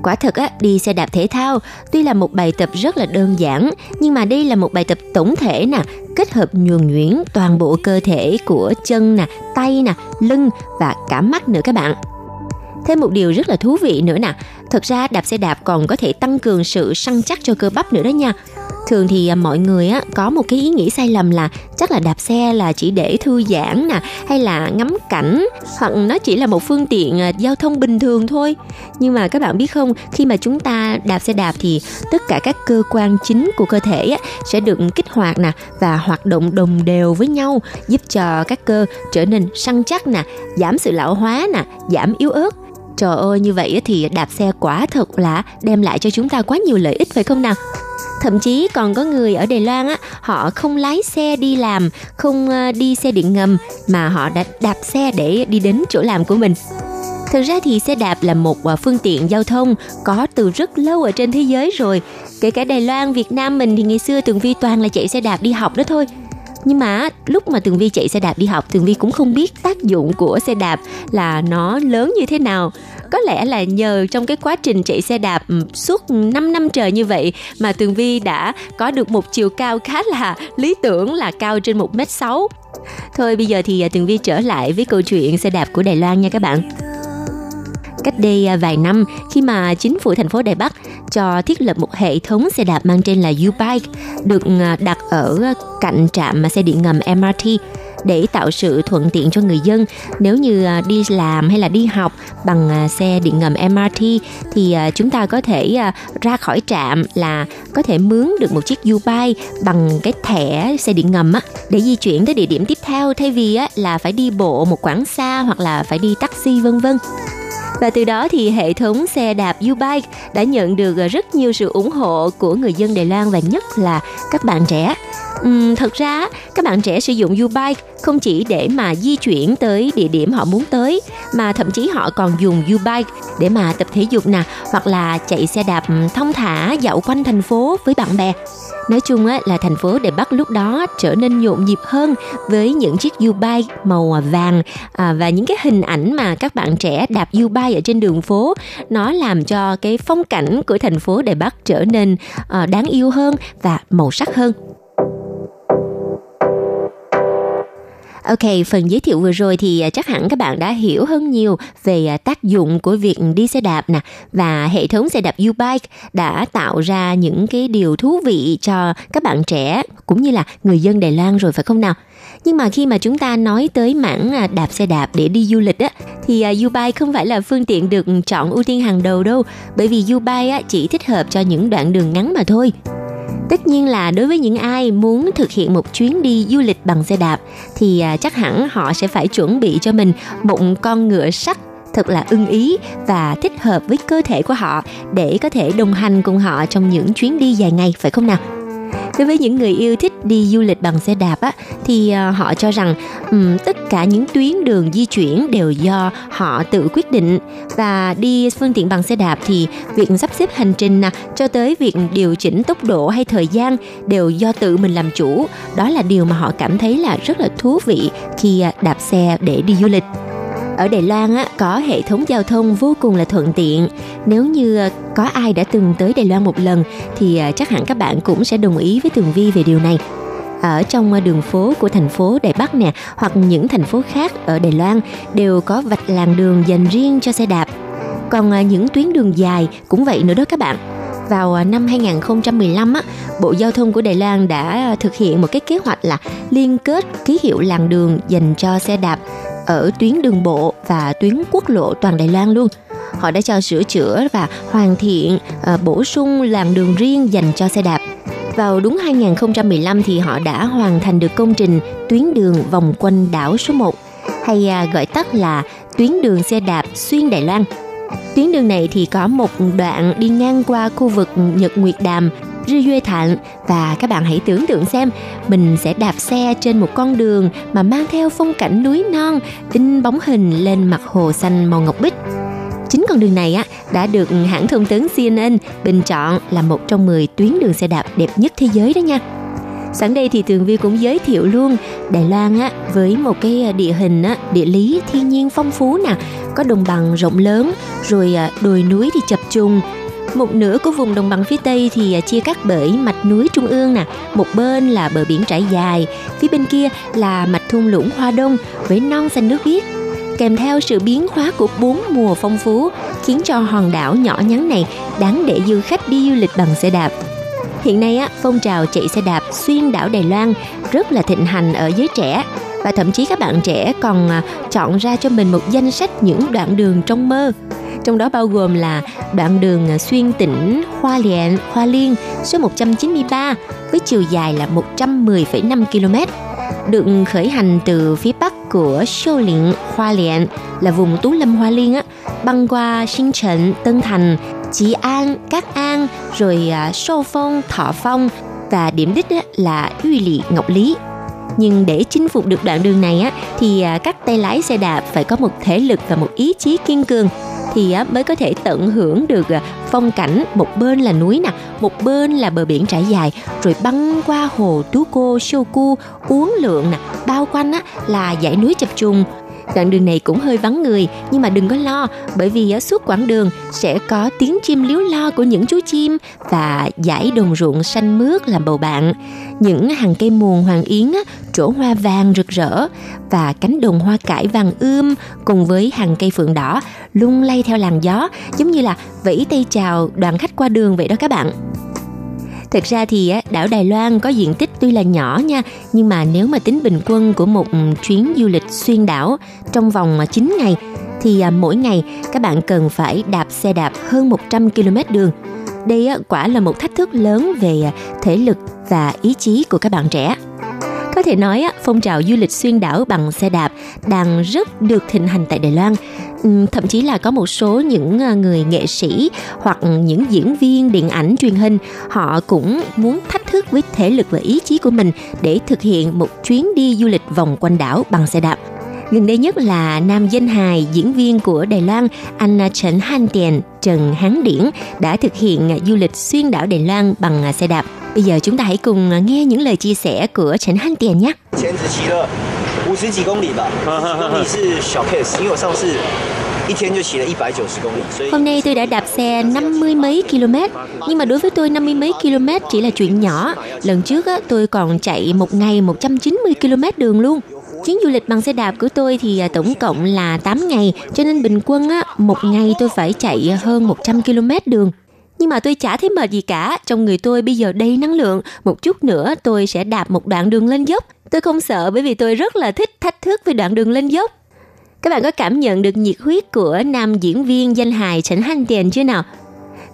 Quả thật á, đi xe đạp thể thao tuy là một bài tập rất là đơn giản, nhưng mà đây là một bài tập tổng thể nè, kết hợp nhuần nhuyễn toàn bộ cơ thể của chân nè, tay nè, lưng và cả mắt nữa các bạn. Thêm một điều rất là thú vị nữa nè, thực ra đạp xe đạp còn có thể tăng cường sự săn chắc cho cơ bắp nữa đó nha. Thường thì à, mọi người á có một cái ý nghĩ sai lầm là chắc là đạp xe là chỉ để thư giãn nè hay là ngắm cảnh hoặc nó chỉ là một phương tiện à, giao thông bình thường thôi. Nhưng mà các bạn biết không khi mà chúng ta đạp xe đạp thì tất cả các cơ quan chính của cơ thể á, sẽ được kích hoạt nè và hoạt động đồng đều với nhau giúp cho các cơ trở nên săn chắc nè giảm sự lão hóa nè giảm yếu ớt trời ơi như vậy thì đạp xe quả thật là đem lại cho chúng ta quá nhiều lợi ích phải không nào? Thậm chí còn có người ở Đài Loan á họ không lái xe đi làm không ờ, đi xe điện ngầm mà họ đã đạp xe để đi đến chỗ làm của mình. Thực ra thì xe đạp là một ờ, phương tiện giao thông có từ rất lâu ở trên thế giới rồi. Kể cả Đài Loan, Việt Nam mình thì ngày xưa Tường Vi toàn là chạy xe đạp đi học đó thôi nhưng mà lúc mà tường vi chạy xe đạp đi học, tường vi cũng không biết tác dụng của xe đạp là nó lớn như thế nào. Có lẽ là nhờ trong cái quá trình chạy xe đạp ừ, suốt 5 năm trời như vậy mà tường vi đã có được một chiều cao khá là lý tưởng là cao trên một m sáu. Thôi bây giờ thì à, tường vi trở lại với câu chuyện xe đạp của đài loan nha các bạn cách đây à, vài năm, khi mà chính phủ thành phố Đài Bắc cho thiết lập một hệ thống xe đạp mang tên là U-Bike, được à, đặt ở à, cạnh trạm xe điện ngầm MRT để tạo sự thuận tiện cho người dân. Nếu như à, đi làm hay là đi học bằng à, xe điện ngầm MRT thì à, chúng ta có thể ra khỏi trạm là có thể mướn được một chiếc U-Bike bằng cái thẻ xe điện ngầm á, để di chuyển tới địa điểm tiếp theo. Thay vì á, là phải đi bộ một quãng xa hoặc là phải đi taxi, vân vân. Và từ đó thì hệ thống xe đạp U-Bike đã nhận được rất nhiều sự ủng hộ của người dân Đài Loan và nhất là các bạn trẻ. Uhm, thật ra các bạn trẻ sử dụng U-Bike không chỉ để mà di chuyển tới địa điểm họ muốn tới mà thậm chí họ còn dùng U-Bike để mà tập thể dục nè hoặc là chạy xe đạp thông thả dạo quanh thành phố với bạn bè. Nói chung á, là thành phố Đài Bắc lúc đó trở nên nhộn nhịp hơn với những chiếc U-Bike màu vàng à, và những cái hình ảnh mà các bạn trẻ đạp U-Bike ở trên đường phố nó làm cho cái phong cảnh của thành phố Đài Bắc trở nên à, đáng yêu hơn và màu sắc hơn. Ok, phần giới thiệu vừa rồi thì à, chắc hẳn các bạn đã hiểu hơn nhiều về à, tác dụng của việc đi xe đạp nè và hệ thống xe đạp U-Bike đã tạo ra những cái điều thú vị cho các bạn trẻ cũng như là người dân Đài Loan rồi phải không nào? Nhưng mà khi mà chúng ta nói tới mảng à, đạp xe đạp để đi du lịch á thì U-Bike không phải là phương tiện được chọn ưu tiên hàng đầu đâu, bởi vì U-Bike chỉ thích hợp cho những đoạn đường ngắn mà thôi. Tất nhiên là đối với những ai muốn thực hiện một chuyến đi du lịch bằng xe đạp, thì à, chắc hẳn họ sẽ phải chuẩn bị cho mình một con ngựa sắt thật là ưng ý và thích hợp với cơ thể của họ để có thể đồng hành cùng họ trong những chuyến đi dài ngày, phải không nào? Đối với những người yêu thích đi du lịch bằng xe đạp á thì ờ, họ cho rằng um, tất cả những tuyến đường di chuyển đều do họ tự quyết định. Và đi phương tiện bằng xe đạp thì việc sắp xếp hành trình nè cho tới việc điều chỉnh tốc độ hay thời gian đều do tự mình làm chủ. Đó là điều mà họ cảm thấy là rất là thú vị khi ờ, đạp xe để đi du lịch ở Đài Loan á, có hệ thống giao thông vô cùng là thuận tiện. Nếu như ờ, có ai đã từng tới Đài Loan một lần thì ờ, chắc hẳn các bạn cũng sẽ đồng ý với Tường Vi về điều này ở trong ờ, đường phố của thành phố Đài Bắc nè hoặc những thành phố khác ở Đài Loan đều có vạch làn đường dành riêng cho xe đạp. Còn những tuyến đường dài cũng vậy nữa đó các bạn. Vào năm 2015 á, Bộ Giao thông của Đài Loan đã thực hiện một cái kế hoạch là liên kết ký hiệu làn đường dành cho xe đạp ở tuyến đường bộ và tuyến quốc lộ toàn Đài Loan luôn. Họ đã cho sửa chữa và hoàn thiện ờ, bổ sung làn đường riêng dành cho xe đạp. Vào đúng 2015 thì họ đã hoàn thành được công trình tuyến đường vòng quanh đảo số 1 hay à, gọi tắt là tuyến đường xe đạp xuyên Đài Loan. Tuyến đường này thì có một đoạn đi ngang qua khu vực Nhật Nguyệt Đàm Rư Duy Thạnh và các bạn hãy tưởng tượng xem mình sẽ đạp xe trên một con đường mà mang theo phong cảnh núi non in bóng hình lên mặt hồ xanh màu ngọc bích. Chính con đường này á đã được hãng thông tấn CNN bình chọn là một trong 10 tuyến đường xe đạp đẹp nhất thế giới đó nha. Sẵn đây thì Tường Vi cũng giới thiệu luôn Đài Loan á với một cái à, địa hình á, địa lý thiên nhiên phong phú nè, có đồng bằng rộng lớn, rồi à, đồi núi thì chập trùng, một nửa của vùng đồng bằng phía Tây thì à, chia cắt bởi mạch núi Trung ương nè, một bên là bờ biển trải dài, phía bên kia là mạch thung lũng Hoa Đông với non xanh nước biếc. Kèm theo sự biến hóa của bốn mùa phong phú khiến cho hòn đảo nhỏ nhắn này đáng để du khách đi du lịch bằng xe đạp. Hiện nay á, phong trào chạy xe đạp xuyên đảo Đài Loan rất là thịnh hành ở giới trẻ và thậm chí các bạn trẻ còn à, chọn ra cho mình một danh sách những đoạn đường trong mơ. Trong đó bao gồm là đoạn đường à, xuyên tỉnh Hoa Liên, Hoa Liên số 193 với chiều dài là 110,5 km được khởi hành từ phía bắc của Sô Liện, Hoa Liện là vùng Tú Lâm Hoa Liên á, băng qua Sinh Trận, Tân Thành, Chí An, Cát An, rồi à, Sô Phong, Thọ Phong và điểm đích là Uy Lị, Ngọc Lý nhưng để chinh phục được đoạn đường này á, thì à, các tay lái xe đạp phải có một thể lực và một ý chí kiên cường. Thì mới có thể tận hưởng được à, phong cảnh một bên là núi nè, một bên là bờ biển trải dài, rồi băng qua hồ tú cô sô cu uống lượng nè, bao quanh á, là dãy núi chập trùng đoạn đường này cũng hơi vắng người, nhưng mà đừng có lo, bởi vì ở suốt quãng đường sẽ có tiếng chim líu lo của những chú chim và dải đồng ruộng xanh mướt làm bầu bạn. Những hàng cây muồng hoàng yến trổ hoa vàng rực rỡ và cánh đồng hoa cải vàng ươm cùng với hàng cây phượng đỏ lung lay theo làn gió, giống như là vẫy tay chào đoàn khách qua đường vậy đó các bạn. Thực ra thì đảo Đài Loan có diện tích tuy là nhỏ nha, nhưng mà nếu mà tính bình quân của một ừ, chuyến du lịch xuyên đảo trong vòng à, 9 ngày thì à, mỗi ngày các bạn cần phải đạp xe đạp hơn 100 km đường. Đây quả là một thách thức lớn về à, thể lực và ý chí của các bạn trẻ. Có thể nói phong trào du lịch xuyên đảo bằng xe đạp đang rất được thịnh hành tại Đài Loan. Ừ, thậm chí là có một số những à, người nghệ sĩ hoặc những diễn viên điện ảnh truyền hình họ cũng muốn thách thức với thể lực và ý chí của mình để thực hiện một chuyến đi du lịch vòng quanh đảo bằng xe đạp Gần đây nhất là nam danh hài diễn viên của Đài Loan anh Trần Han Tiền, Trần Hán Điển đã thực hiện du lịch xuyên đảo Đài Loan bằng xe đạp. Bây giờ chúng ta hãy cùng nghe những lời chia sẻ của Trần Han Tiền nhé. 前只骑了五十几公里吧，公里是小 case，因为我上次一天就骑了一百九十公里，所以 Hôm nay tôi đã đạp xe 50 mấy km, nhưng mà đối với tôi 50 mấy km chỉ là chuyện nhỏ. Lần trước á, tôi còn chạy một ngày 190 km đường luôn. Chuyến du lịch bằng xe đạp của tôi thì à, tổng cộng là 8 ngày, cho nên bình quân á, một ngày tôi phải chạy hơn 100 km đường. Nhưng mà tôi chả thấy mệt gì cả, trong người tôi bây giờ đầy năng lượng, một chút nữa tôi sẽ đạp một đoạn đường lên dốc. Tôi không sợ bởi vì tôi rất là thích thách thức về đoạn đường lên dốc. Các bạn có cảm nhận được nhiệt huyết của nam diễn viên danh hài Trần Hành Tiền chưa nào?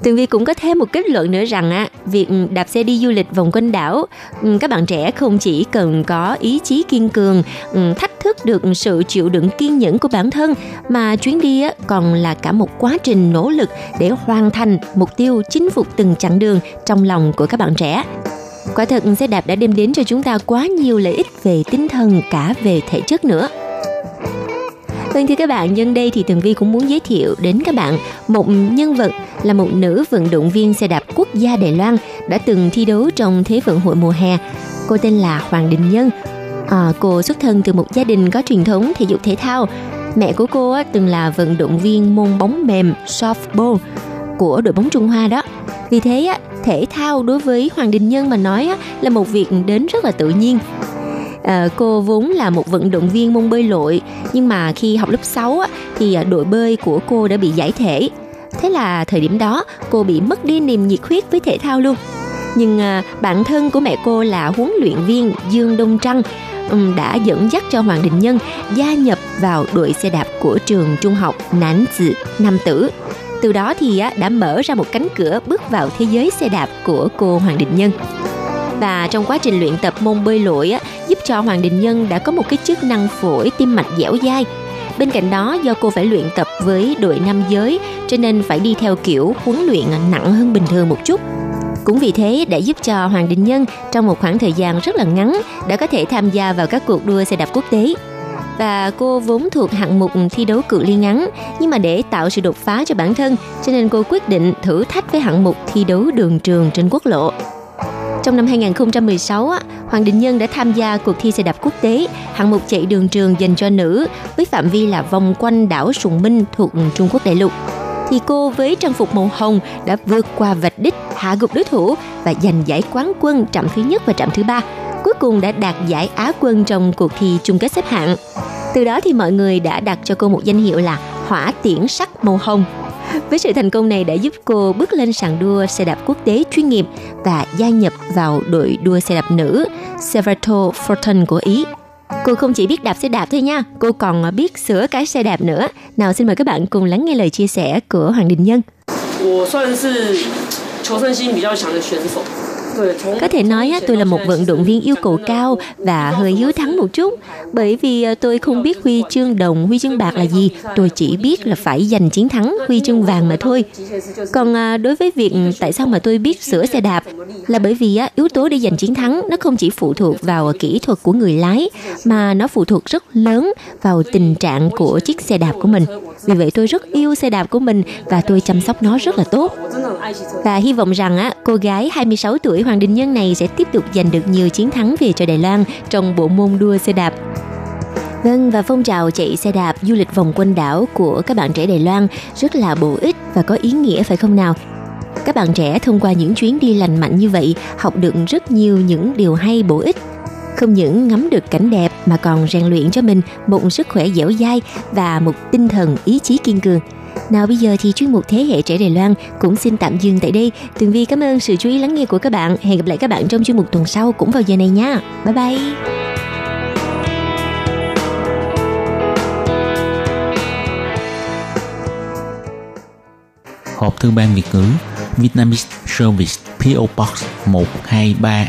Tường Vi cũng có thêm một kết luận nữa rằng á, việc đạp xe đi du lịch vòng quanh đảo, ừ, các bạn trẻ không chỉ cần có ý chí kiên cường, ừ, thách thức được sự chịu đựng kiên nhẫn của bản thân, mà chuyến đi á, còn là cả một quá trình nỗ lực để hoàn thành mục tiêu chinh phục từng chặng đường trong lòng của các bạn trẻ. Quả thật xe đạp đã đem đến cho chúng ta quá nhiều lợi ích về tinh thần cả về thể chất nữa. Vâng thưa các bạn, nhân đây thì Tường Vi cũng muốn giới thiệu đến các bạn một nhân vật là một nữ vận động viên xe đạp quốc gia Đài Loan đã từng thi đấu trong Thế vận hội mùa hè. Cô tên là Hoàng Đình Nhân. À, cô xuất thân từ một gia đình có truyền thống thể dục thể thao. Mẹ của cô từng là vận động viên môn bóng mềm softball của đội bóng Trung Hoa đó. Vì thế á, thể thao đối với Hoàng Đình Nhân mà nói á, là một việc đến rất là tự nhiên. À, cô vốn là một vận động viên môn bơi lội nhưng mà khi học lớp 6 á, thì à, đội bơi của cô đã bị giải thể. Thế là thời điểm đó cô bị mất đi niềm nhiệt huyết với thể thao luôn. Nhưng à, bạn thân của mẹ cô là huấn luyện viên Dương Đông Trăng đã dẫn dắt cho Hoàng Đình Nhân gia nhập vào đội xe đạp của trường trung học Nán Dự Nam Tử. Từ đó thì đã mở ra một cánh cửa bước vào thế giới xe đạp của cô Hoàng Đình Nhân và trong quá trình luyện tập môn bơi lội á, giúp cho Hoàng Đình Nhân đã có một cái chức năng phổi tim mạch dẻo dai. Bên cạnh đó do cô phải luyện tập với đội nam giới cho nên phải đi theo kiểu huấn luyện nặng hơn bình thường một chút. Cũng vì thế đã giúp cho Hoàng Đình Nhân trong một khoảng thời gian rất là ngắn đã có thể tham gia vào các cuộc đua xe đạp quốc tế. Và cô vốn thuộc hạng mục thi đấu cự ly ngắn, nhưng mà để tạo sự đột phá cho bản thân, cho nên cô quyết định thử thách với hạng mục thi đấu đường trường trên quốc lộ. Trong năm 2016, Hoàng Đình Nhân đã tham gia cuộc thi xe đạp quốc tế hạng mục chạy đường trường dành cho nữ với phạm vi là vòng quanh đảo Sùng Minh thuộc Trung Quốc đại lục. Thì cô với trang phục màu hồng đã vượt qua vạch đích, hạ gục đối thủ và giành giải quán quân trạm thứ nhất và trạm thứ ba Cuối cùng đã đạt giải Á quân trong cuộc thi chung kết xếp hạng. Từ đó thì mọi người đã đặt cho cô một danh hiệu là hỏa tiễn sắc màu hồng với sự thành công này đã giúp cô bước lên sàn đua xe đạp quốc tế chuyên nghiệp và gia nhập vào đội đua xe đạp nữ Serrato Fortune của Ý. Cô không chỉ biết đạp xe đạp thôi nha, cô còn biết sửa cái xe đạp nữa. Nào xin mời các bạn cùng lắng nghe lời chia sẻ của Hoàng Đình Nhân. 我算是求胜心比较强的选手。 Có thể nói tôi là một vận động viên yêu cầu cao và hơi hiếu thắng một chút bởi vì ờ, tôi không biết huy chương đồng, huy chương bạc là gì. Tôi chỉ biết là phải giành chiến thắng huy chương vàng mà thôi. Còn ờ, đối với việc tại sao mà tôi biết sửa xe đạp là bởi vì yếu tố để giành chiến thắng nó không chỉ phụ thuộc vào kỹ thuật của người lái mà nó phụ thuộc rất lớn vào tình trạng của chiếc xe đạp của mình. Vì vậy tôi rất yêu xe đạp của mình và tôi chăm sóc nó rất là tốt. Và hy vọng rằng á, cô gái 26 tuổi Hoàng Đình Nhân này sẽ tiếp tục giành được nhiều chiến thắng về cho Đài Loan trong bộ môn đua xe đạp. Vâng, và phong trào chạy xe đạp du lịch vòng quanh đảo của các bạn trẻ Đài Loan rất là bổ ích và có ý nghĩa phải không nào? Các bạn trẻ thông qua những chuyến đi lành mạnh như vậy học được rất nhiều những điều hay bổ ích. Không những ngắm được cảnh đẹp, mà còn rèn luyện cho mình một sức khỏe dẻo dai và một tinh thần ý chí kiên cường. Nào, bây giờ thì chuyên mục Thế hệ trẻ Đài Loan cũng xin tạm dừng tại đây. Tường Vi cảm ơn sự chú ý lắng nghe của các bạn. Hẹn gặp lại các bạn trong chuyên mục tuần sau cũng vào giờ này nha. Bye bye. Hộp thư ban Việt ngữ Vietnamese Service PO Box 123